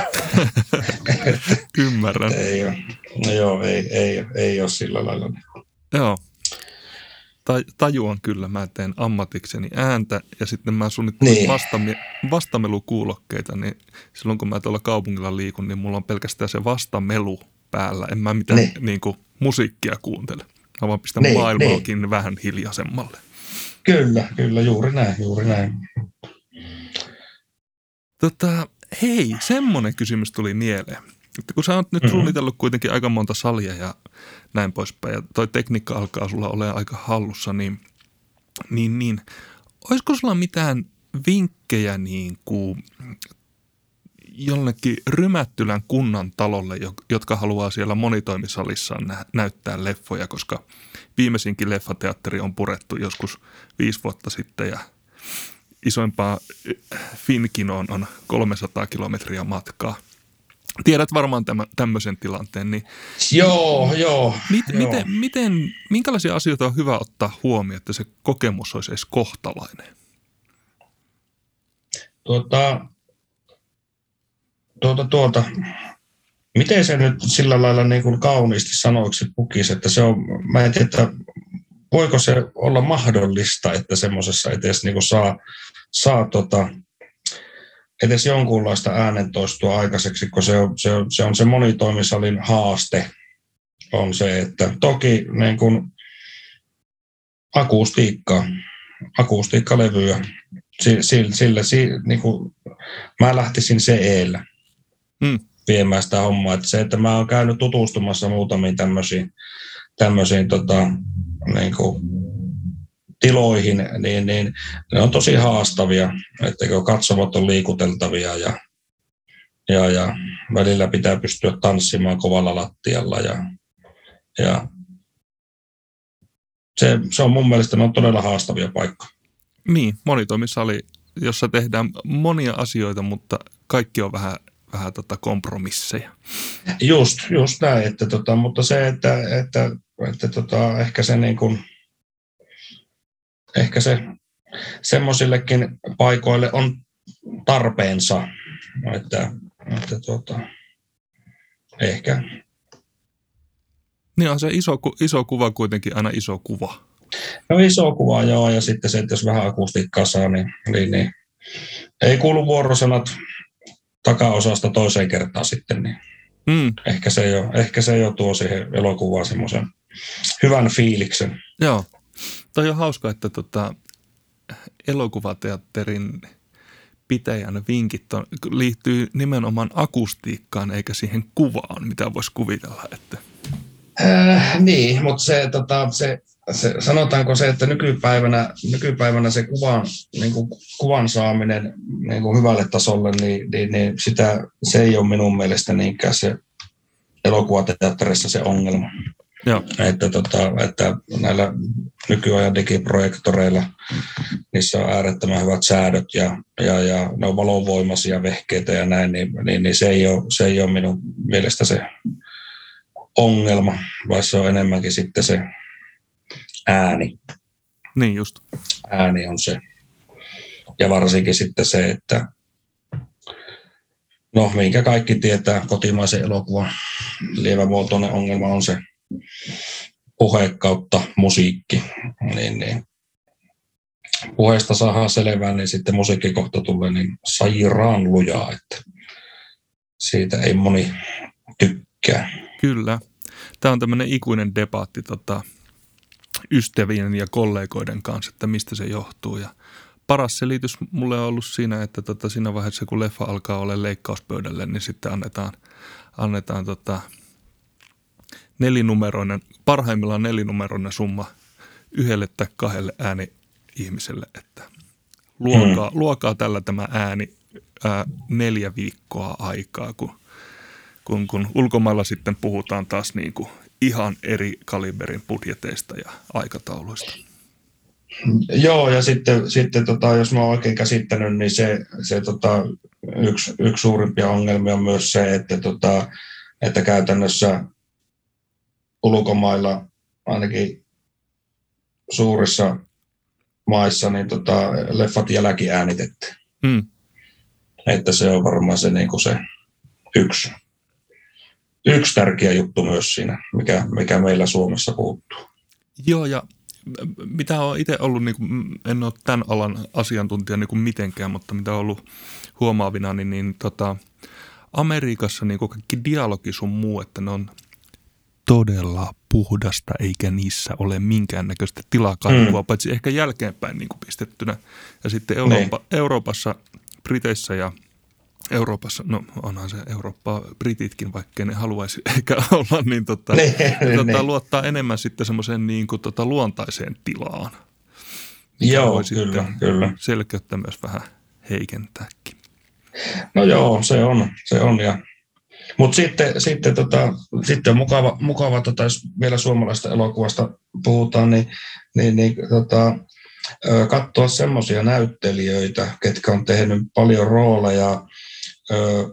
Ymmärrän. ei ole, no joo, ei, ei, ei ole sillä lailla. Joo. Tajuan kyllä, mä teen ammatikseni ääntä ja sitten mä suunnittelen niin. vastame, vastamelukuulokkeita, niin silloin kun mä tuolla kaupungilla liikun, niin mulla on pelkästään se vastamelu päällä. En mä mitään niin. Niin kuin, musiikkia kuuntele. Mä vaan pistän niin, maailmaakin niin. vähän hiljaisemmalle. Kyllä, kyllä, juuri näin, juuri näin. Tota, hei, semmoinen kysymys tuli mieleen. Että kun sä oot nyt mm-hmm. suunnitellut kuitenkin aika monta salia ja näin poispäin, ja toi tekniikka alkaa sulla ole aika hallussa, niin, niin, niin olisiko sulla mitään vinkkejä niin kuin jollekin Rymättylän kunnan talolle, jotka haluaa siellä monitoimisalissaan nä- näyttää leffoja, koska viimeisinkin leffateatteri on purettu joskus viisi vuotta sitten ja isoimpaa eh, Finkinoon on 300 kilometriä matkaa. Tiedät varmaan tämän, tämmöisen tilanteen. Niin joo, joo, mit, joo. Miten, miten, minkälaisia asioita on hyvä ottaa huomioon, että se kokemus olisi edes kohtalainen? Tuota, tuota, tuota, miten se nyt sillä lailla niin kuin kauniisti sanoiksi pukisi, että se on, mä en tiedä, että voiko se olla mahdollista, että semmoisessa edes niin kuin saa, saa tota, edes jonkunlaista äänentoistua aikaiseksi, kun se on se, on, se, on se monitoimisalin haaste, on se, että toki niin kuin akustiikkaa, akustiikkalevyä, sillä, sillä niin kuin, mä lähtisin se eellä hmm. viemään sitä hommaa. Että se, että mä oon käynyt tutustumassa muutamiin tämmöisiin, tämmöisiin tota, niin kuin, tiloihin, niin, niin ne on tosi haastavia, että katsovat on liikuteltavia ja, ja, ja välillä pitää pystyä tanssimaan kovalla lattialla ja, ja se, se on mun mielestä ne on todella haastavia paikkoja. Niin, monitoimisali, jossa tehdään monia asioita, mutta kaikki on vähän, vähän tota kompromisseja. Just, just näin, että tota, mutta se, että, että, että tota, ehkä se niin kuin, ehkä se semmoisillekin paikoille on tarpeensa, että, että tota, ehkä. Niin on se iso, iso kuva kuitenkin aina iso kuva. No iso kuva joo, ja sitten se, että jos vähän akustiikkaa saa, niin, niin, niin ei kuulu vuorosanat takaosasta toiseen kertaan sitten, niin mm. ehkä, se jo, ehkä se jo tuo siihen elokuvaan semmoisen hyvän fiiliksen. Joo. Toi on hauska, että tota, elokuvateatterin pitäjän vinkit on, liittyy nimenomaan akustiikkaan eikä siihen kuvaan, mitä voisi kuvitella. Että. Äh, niin, mutta se, tota, se, se, sanotaanko se, että nykypäivänä, nykypäivänä se kuvan, niin kuin, kuvan saaminen niin kuin hyvälle tasolle, niin, niin, niin sitä, se ei ole minun mielestä niinkään se elokuvateatterissa se ongelma. Joo. Että, tota, että näillä nykyajan digiprojektoreilla niissä on äärettömän hyvät säädöt ja, ja, ja ne on valovoimaisia vehkeitä ja näin, niin, niin, niin se, ei ole, se ei ole minun mielestä se ongelma, vaan se on enemmänkin sitten se ääni. Niin just. Ääni on se. Ja varsinkin sitten se, että no minkä kaikki tietää, kotimaisen elokuvan lievämuotoinen ongelma on se puhe kautta musiikki, niin, niin puheesta saadaan selvää, niin sitten musiikki kohta tulee niin sairaan lujaa, että siitä ei moni tykkää. Kyllä. Tämä on tämmöinen ikuinen debatti tota, ystävien ja kollegoiden kanssa, että mistä se johtuu. Ja paras selitys mulle on ollut siinä, että tota, siinä vaiheessa kun leffa alkaa olla leikkauspöydälle, niin sitten annetaan, annetaan tota, nelinumeroinen, parhaimmillaan nelinumeroinen summa yhdelle tai kahdelle ääni ihmiselle, että luokaa, hmm. luokaa tällä tämä ääni ää, neljä viikkoa aikaa, kun, kun, kun ulkomailla sitten puhutaan taas niin kuin ihan eri kaliberin budjeteista ja aikatauluista. Joo, ja sitten, sitten tota, jos mä oon oikein käsittänyt, niin se, se tota, yksi, yksi suurimpia ongelmia on myös se, että, tota, että käytännössä ulkomailla, ainakin suurissa maissa, niin tota, leffat jälkiäänitetty. Hmm. Että se on varmaan se, niin kuin se yksi, yksi tärkeä juttu myös siinä, mikä, mikä meillä Suomessa puuttuu. Joo, ja mitä on itse ollut, niin kuin, en ole tämän alan asiantuntija niin kuin mitenkään, mutta mitä on ollut huomaavina, niin, niin tota, Amerikassa niin kaikki dialogi sun muu, että ne on todella puhdasta, eikä niissä ole minkäännäköistä tilakaivua, mm. paitsi ehkä jälkeenpäin niin kuin pistettynä. Ja sitten Eurooppa, niin. Euroopassa, Briteissä ja Euroopassa, no onhan se Eurooppa, Brititkin, vaikka ne haluaisi ehkä olla, niin, tota, ne, niin, tota, niin. luottaa enemmän sitten semmoiseen niin kuin, tota, luontaiseen tilaan. Joo, voi kyllä, kyllä. Selkeyttä myös vähän heikentääkin. No joo, se on, se on ja mutta sitten, sitten, tota, sitten on mukava, mukava tota, jos vielä suomalaista elokuvasta puhutaan, niin, niin, niin tota, katsoa semmoisia näyttelijöitä, ketkä on tehnyt paljon rooleja ö,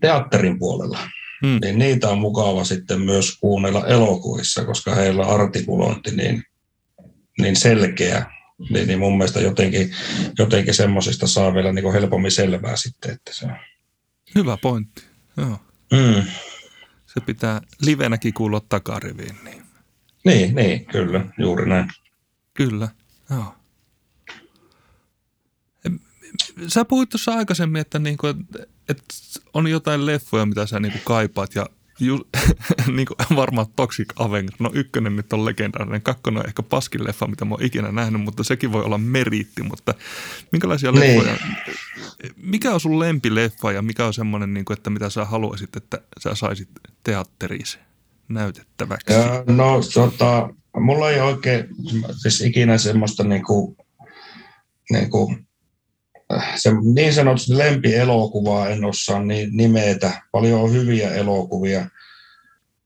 teatterin puolella. Hmm. Niin niitä on mukava sitten myös kuunnella elokuvissa, koska heillä on artikulointi niin, niin selkeä. Niin, niin mun mielestä jotenkin, jotenkin semmoisista saa vielä niin helpommin selvää sitten, että se on Hyvä pointti. Joo. Mm. Se pitää livenäkin kuulla takariviin. Niin. Niin, niin, kyllä, juuri näin. Kyllä, joo. Sä puhuit tuossa aikaisemmin, että, niinku, että on jotain leffoja, mitä sä niinku kaipaat ja ju, niinku varmaan Toxic Avenger. No ykkönen nyt on legendaarinen, kakkonen on ehkä paskin leffa, mitä mä oon ikinä nähnyt, mutta sekin voi olla meriitti. Mutta minkälaisia niin. leffoja, mikä on sun lempileffa ja mikä on semmoinen, niinku, että mitä sä haluaisit, että sä saisit teatteriin näytettäväksi? Ja, no tota, mulla ei oikein siis ikinä semmoista niinku, niinku se niin sanotusti lempielokuvaa en osaa niin nimetä. Paljon on hyviä elokuvia,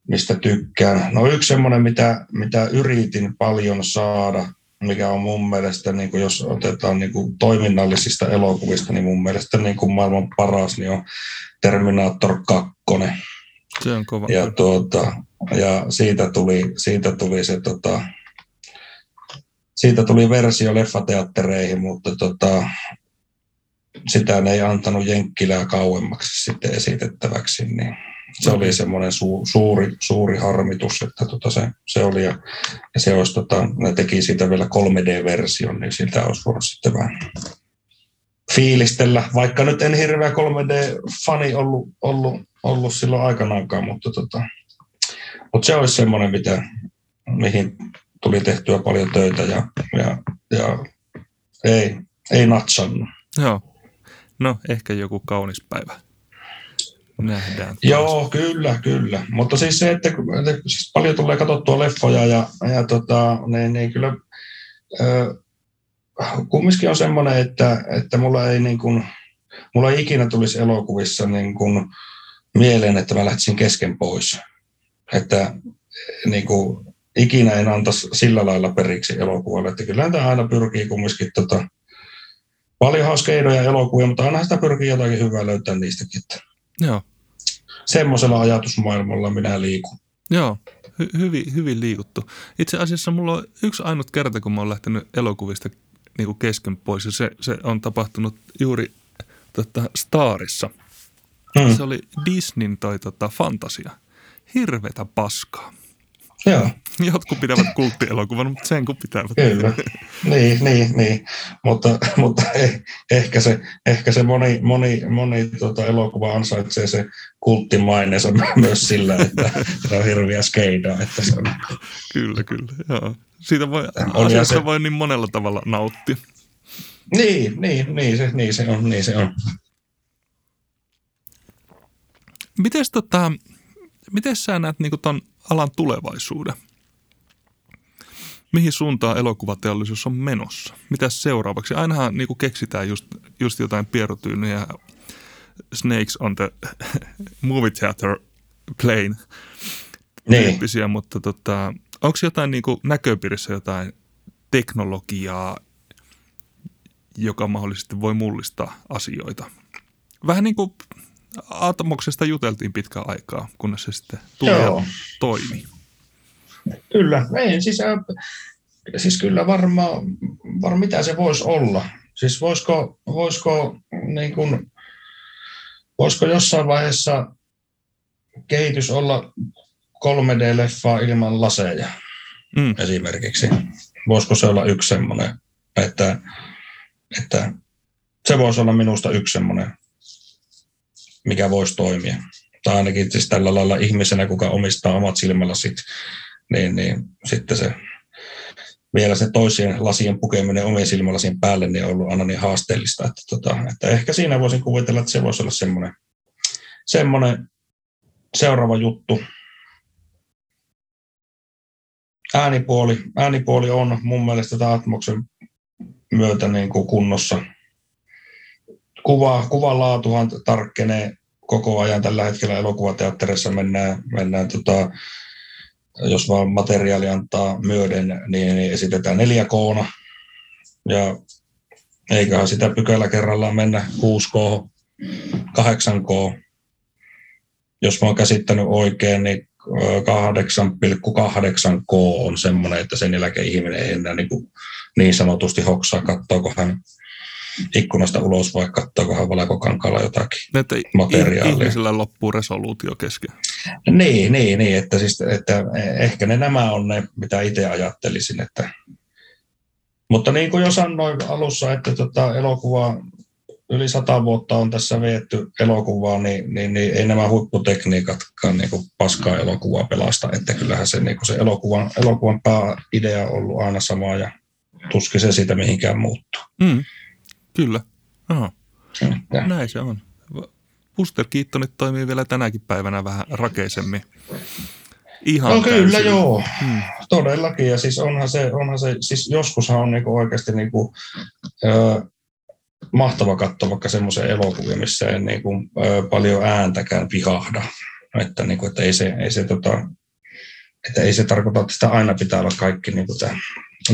mistä tykkään. No yksi semmoinen, mitä, mitä yritin paljon saada, mikä on mun mielestä, niin kuin jos otetaan niin kuin toiminnallisista elokuvista, niin mun mielestä niin kuin maailman paras niin on Terminator 2. Se on kova. Ja, tuota, ja siitä, tuli, siitä tuli se tota, siitä tuli versio leffateattereihin, mutta tota, sitä ne ei antanut Jenkkilää kauemmaksi sitten esitettäväksi, niin se oli semmoinen su, suuri, suuri harmitus, että tota se, se oli ja, ja se olisi, tota, ne teki siitä vielä 3D-version, niin siltä olisi voinut sitten vähän fiilistellä, vaikka nyt en hirveä 3D-fani ollut, ollut, ollut silloin aikanaankaan, mutta, tota, mutta se olisi semmoinen, mitä, mihin tuli tehtyä paljon töitä ja, ja, ja ei, ei natsannut. Joo. No, ehkä joku kaunis päivä nähdään. Joo, kyllä, kyllä. Mutta siis se, että, että siis paljon tulee katsottua leffoja ja, ja tota, niin, niin kyllä äh, kumminkin on semmoinen, että, että mulla ei niin kuin, mulla ei ikinä tulisi elokuvissa niin kuin mieleen, että mä lähtisin kesken pois. Että niin kuin, ikinä en antaisi sillä lailla periksi elokuvalle. Että kyllä tämä aina pyrkii kumminkin tota, paljon hauskeidoja elokuvia, mutta aina sitä pyrkii jotakin hyvää löytää niistäkin. Joo. Semmoisella ajatusmaailmalla minä liikun. Joo, hy- hyvin, hyvin liikuttu. Itse asiassa mulla on yksi ainut kerta, kun mä oon lähtenyt elokuvista niin kuin kesken pois, ja se, se on tapahtunut juuri tota, Starissa. Hmm. Se oli Disneyn toi tota, fantasia. Hirvetä paskaa. Joo. Jotkut pitävät kulttielokuvan, mutta sen kun pitävät. Kyllä, niin, niin, niin. mutta, mutta eh, ehkä se, ehkä se moni, moni, moni tota elokuva ansaitsee se kulttimaineensa myös sillä, että se on hirviä skeidaa. Että se on. Kyllä, kyllä. Joo. Siitä voi, on se... voi niin monella tavalla nauttia. Niin, niin, niin, se, niin se on, niin se on. Mites tota, miten sä näet niin ton alan tulevaisuuden? Mihin suuntaan elokuvateollisuus on menossa? Mitä seuraavaksi? Ainahan niin kuin keksitään just, just jotain pierrotyynyjä. Snakes on the movie theater plane niin. tyyppisiä, mutta tota, onko jotain niin kuin näköpiirissä jotain teknologiaa, joka mahdollisesti voi mullistaa asioita? Vähän niin kuin Atomoksesta juteltiin pitkään aikaa, kunnes se sitten tuli Joo. ja toimi. Kyllä, ei, siis, äh, siis kyllä varmaan, varma, mitä se voisi olla. Siis voisiko, voisiko, niin kuin, voisiko jossain vaiheessa kehitys olla 3D-leffaa ilman laseja mm. esimerkiksi? Voisiko se olla yksi semmoinen, että, että se voisi olla minusta yksi semmoinen mikä voisi toimia. Tai ainakin siis tällä lailla ihmisenä, kuka omistaa omat silmälasit, niin, niin sitten se vielä se toisien lasien pukeminen omien silmälasien päälle niin on ollut aina niin haasteellista, että, tota, että ehkä siinä voisin kuvitella, että se voisi olla semmoinen, semmoinen seuraava juttu. Äänipuoli, äänipuoli on mun mielestä Atmoksen myötä niin kuin kunnossa. Kuva, kuvan laatuhan tarkkenee koko ajan tällä hetkellä elokuvateatterissa mennään, mennään tota, jos vaan materiaali antaa myöden, niin, esitetään 4 k ja eiköhän sitä pykälä kerrallaan mennä 6K, 8K. Jos mä oon käsittänyt oikein, niin 8,8K on semmoinen, että sen jälkeen ihminen ei enää niin, kuin niin sanotusti hoksaa, katsoako hän ikkunasta ulos, vaikka katsoo valkokankaalla jotakin Että materiaalia. ihmisellä loppuu resoluutio kesken. Niin, niin, niin että, siis, että ehkä ne nämä on ne, mitä itse ajattelisin. Että. Mutta niin kuin jo sanoin alussa, että tota elokuva yli sata vuotta on tässä vietty elokuvaa, niin, niin, niin ei nämä huipputekniikatkaan niin kuin paskaa elokuvaa pelasta. Että kyllähän se, niin kuin se elokuvan, elokuvan pääidea on ollut aina sama ja tuskin se siitä mihinkään muuttuu. Mm, kyllä. Aha, Että, näin se on. Buster Keatonit toimii vielä tänäkin päivänä vähän rakeisemmin. Ihan No kyllä, täysillä. joo. Mm. Todellakin, ja siis onhan se, onhan se siis joskushan on niinku oikeasti niinku, ö, mahtava katsoa vaikka semmoisen elokuvia, missä ei niinku, ö, paljon ääntäkään vihahda. Että, niinku, että ei se, ei se, tota, että ei se tarkoita, että sitä aina pitää olla kaikki niinku tämä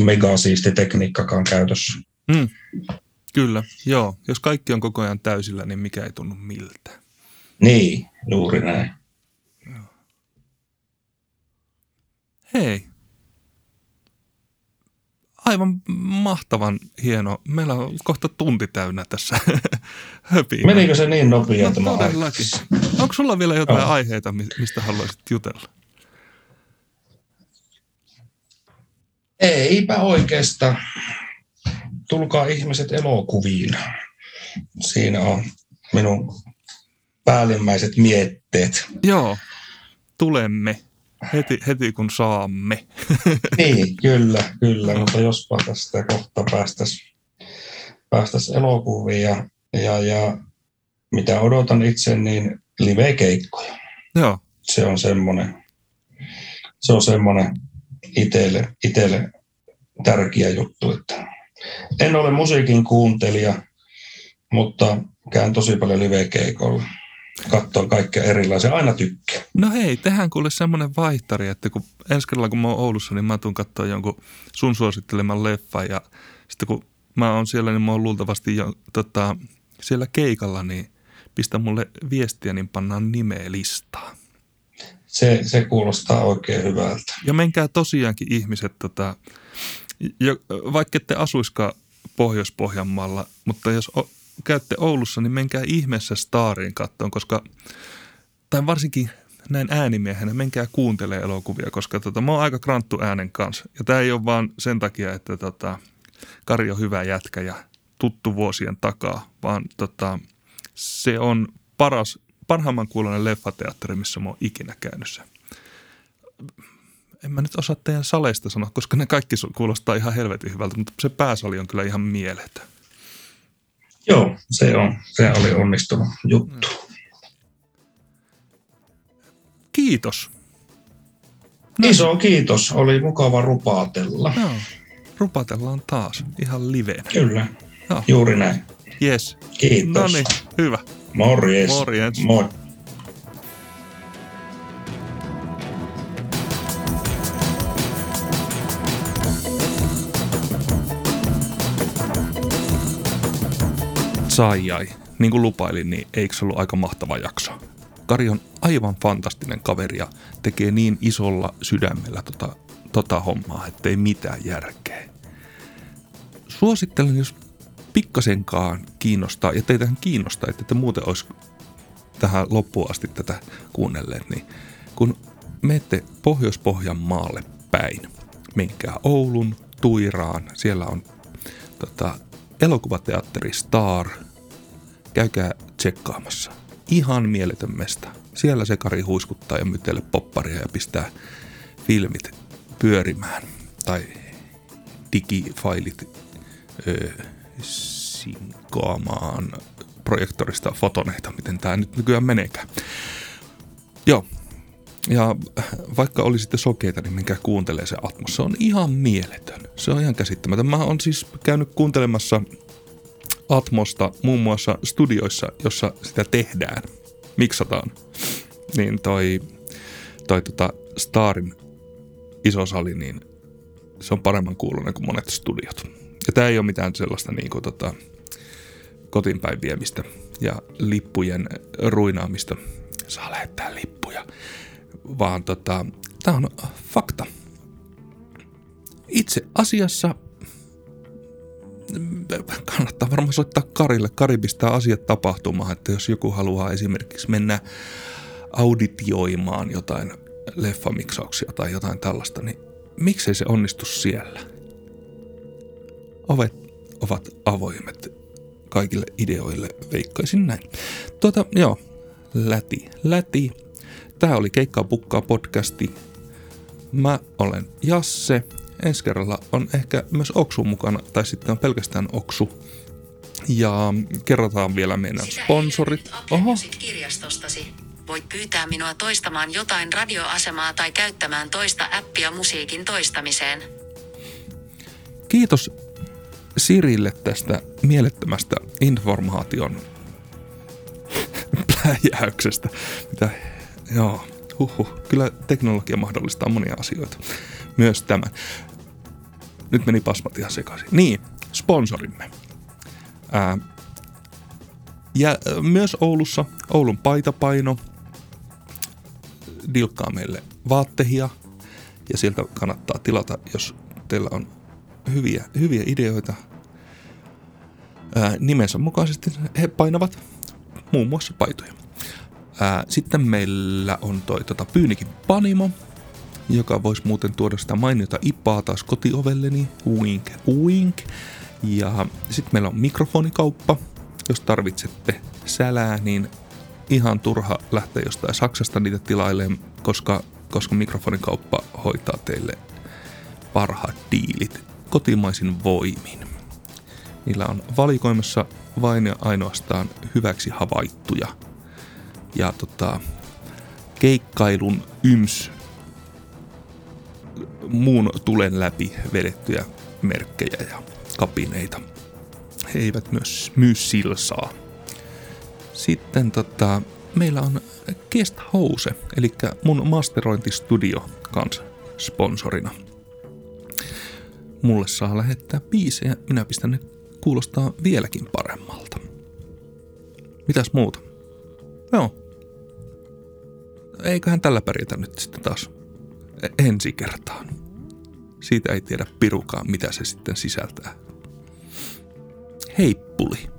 mega siisti tekniikkakaan käytössä. Mm. Kyllä, joo. Jos kaikki on koko ajan täysillä, niin mikä ei tunnu miltä. Niin, juuri näin. Hei. Aivan mahtavan hieno. Meillä on kohta tunti täynnä tässä höpinä. Menikö se niin nopea No tämä aika? todellakin. Onko sulla vielä jotain Joo. aiheita, mi- mistä haluaisit jutella? Eipä oikeastaan. Tulkaa ihmiset elokuviin. Siinä on minun päällimmäiset mietteet. Joo, tulemme heti, heti kun saamme. Niin, kyllä, kyllä, mutta jospa tästä kohta päästäisiin päästäis elokuviin ja, ja, ja mitä odotan itse, niin live-keikkoja. Joo, Se on semmoinen, se on semmoinen itselle, itselle tärkeä juttu, että en ole musiikin kuuntelija, mutta käyn tosi paljon live-keikolla. Katsoin kaikkea erilaisia, aina tykkää. No hei, tehdään kuule semmoinen vaihtari, että kun ensi kerralla kun mä oon Oulussa, niin mä tuun katsoa jonkun sun suositteleman leffan ja sitten kun mä oon siellä, niin mä oon luultavasti jo, tota, siellä keikalla, niin pistä mulle viestiä, niin pannaan nimeä listaa. Se, se kuulostaa oikein hyvältä. Ja menkää tosiaankin ihmiset, tota, jo, vaikka ette asuiskaan Pohjois-Pohjanmaalla, mutta jos o, käytte Oulussa, niin menkää ihmeessä Stariin kattoon, koska, tai varsinkin näin äänimiehenä, menkää kuuntelee elokuvia, koska tota, mä oon aika kranttu äänen kanssa. Ja tämä ei ole vaan sen takia, että tota, Kari on hyvä jätkä ja tuttu vuosien takaa, vaan tota, se on paras, parhaimman kuulonen leffateatteri, missä mä oon ikinä käynyt en mä nyt osaa teidän saleista sanoa, koska ne kaikki kuulostaa ihan helvetin hyvältä, mutta se pääsali on kyllä ihan mieletön. Joo, se on. Se oli onnistunut juttu. Kiitos. No. Iso kiitos, oli mukava rupaatella. Joo, rupatellaan taas ihan liveen. Kyllä, Joo. juuri näin. Yes. Kiitos. No niin, hyvä. Morjes. Morjens. Moi. Sai ai. Niin kuin lupailin, niin eikö se ollut aika mahtava jakso? Kari on aivan fantastinen kaveri ja tekee niin isolla sydämellä tota, tota hommaa, ettei mitään järkeä. Suosittelen, jos pikkasenkaan kiinnostaa, ja teitähän kiinnostaa, että te muuten olisi tähän loppuun asti tätä kuunnelleet, niin kun menette Pohjois-Pohjanmaalle päin, menkää Oulun, Tuiraan, siellä on tota, elokuvateatteri Star, käykää tsekkaamassa. Ihan mieletön mesta. Siellä se Kari huiskuttaa ja mytelee popparia ja pistää filmit pyörimään. Tai digifailit ö, sinkoamaan projektorista fotoneita, miten tämä nyt nykyään meneekään. Joo, ja vaikka olisitte sokeita, niin menkää kuuntelee se Atmos. Se on ihan mieletön. Se on ihan käsittämätön. Mä oon siis käynyt kuuntelemassa Atmosta muun muassa studioissa, jossa sitä tehdään, miksataan. Niin toi, toi tota Starin iso sali, niin se on paremman kuulunen kuin monet studiot. Ja tämä ei ole mitään sellaista niin kuin tota, kotiinpäin viemistä ja lippujen ruinaamista. Saa lähettää lippuja vaan tota, tämä on fakta. Itse asiassa kannattaa varmaan soittaa Karille. Kari pistää asiat tapahtumaan, että jos joku haluaa esimerkiksi mennä auditioimaan jotain leffamiksauksia tai jotain tällaista, niin miksei se onnistu siellä? Ovet ovat avoimet kaikille ideoille, veikkaisin näin. Tuota, joo, läti, läti. Tämä oli Keikkaa pukkaa podcasti. Mä olen Jasse. Ensi kerralla on ehkä myös Oksu mukana, tai sitten on pelkästään Oksu. Ja kerrotaan vielä meidän sponsorit. Oho. kirjastostasi. Voit pyytää minua toistamaan jotain radioasemaa tai käyttämään toista appia musiikin toistamiseen. Kiitos Sirille tästä mielettömästä informaation pläjäyksestä. Mitä, joo, huhhuh. Kyllä teknologia mahdollistaa monia asioita. Myös tämän. Nyt meni pasmat ihan sekaisin. Niin, sponsorimme. Ää, ja myös Oulussa, Oulun paitapaino, dilkkaa meille vaattehia ja sieltä kannattaa tilata, jos teillä on hyviä, hyviä ideoita. Ää, nimensä mukaisesti he painavat muun muassa paitoja. Ää, sitten meillä on toi tota, Pyynikin Panimo, joka voisi muuten tuoda sitä mainiota ipaa taas kotiovelleni, wink wink. Ja sitten meillä on mikrofonikauppa, jos tarvitsette sälää, niin ihan turha lähteä jostain Saksasta niitä tilailemaan, koska, koska mikrofonikauppa hoitaa teille parhaat diilit kotimaisin voimin. Niillä on valikoimassa vain ja ainoastaan hyväksi havaittuja ja tota, keikkailun yms muun tulen läpi vedettyjä merkkejä ja kapineita. He eivät myös myy silsaa. Sitten tota, meillä on Guest House, eli mun masterointistudio kanssa sponsorina. Mulle saa lähettää biisejä, minä pistän ne kuulostaa vieläkin paremmalta. Mitäs muuta? Joo. Eiköhän tällä pärjätä nyt sitten taas ensi kertaan. Siitä ei tiedä pirukaan, mitä se sitten sisältää. Heippuli.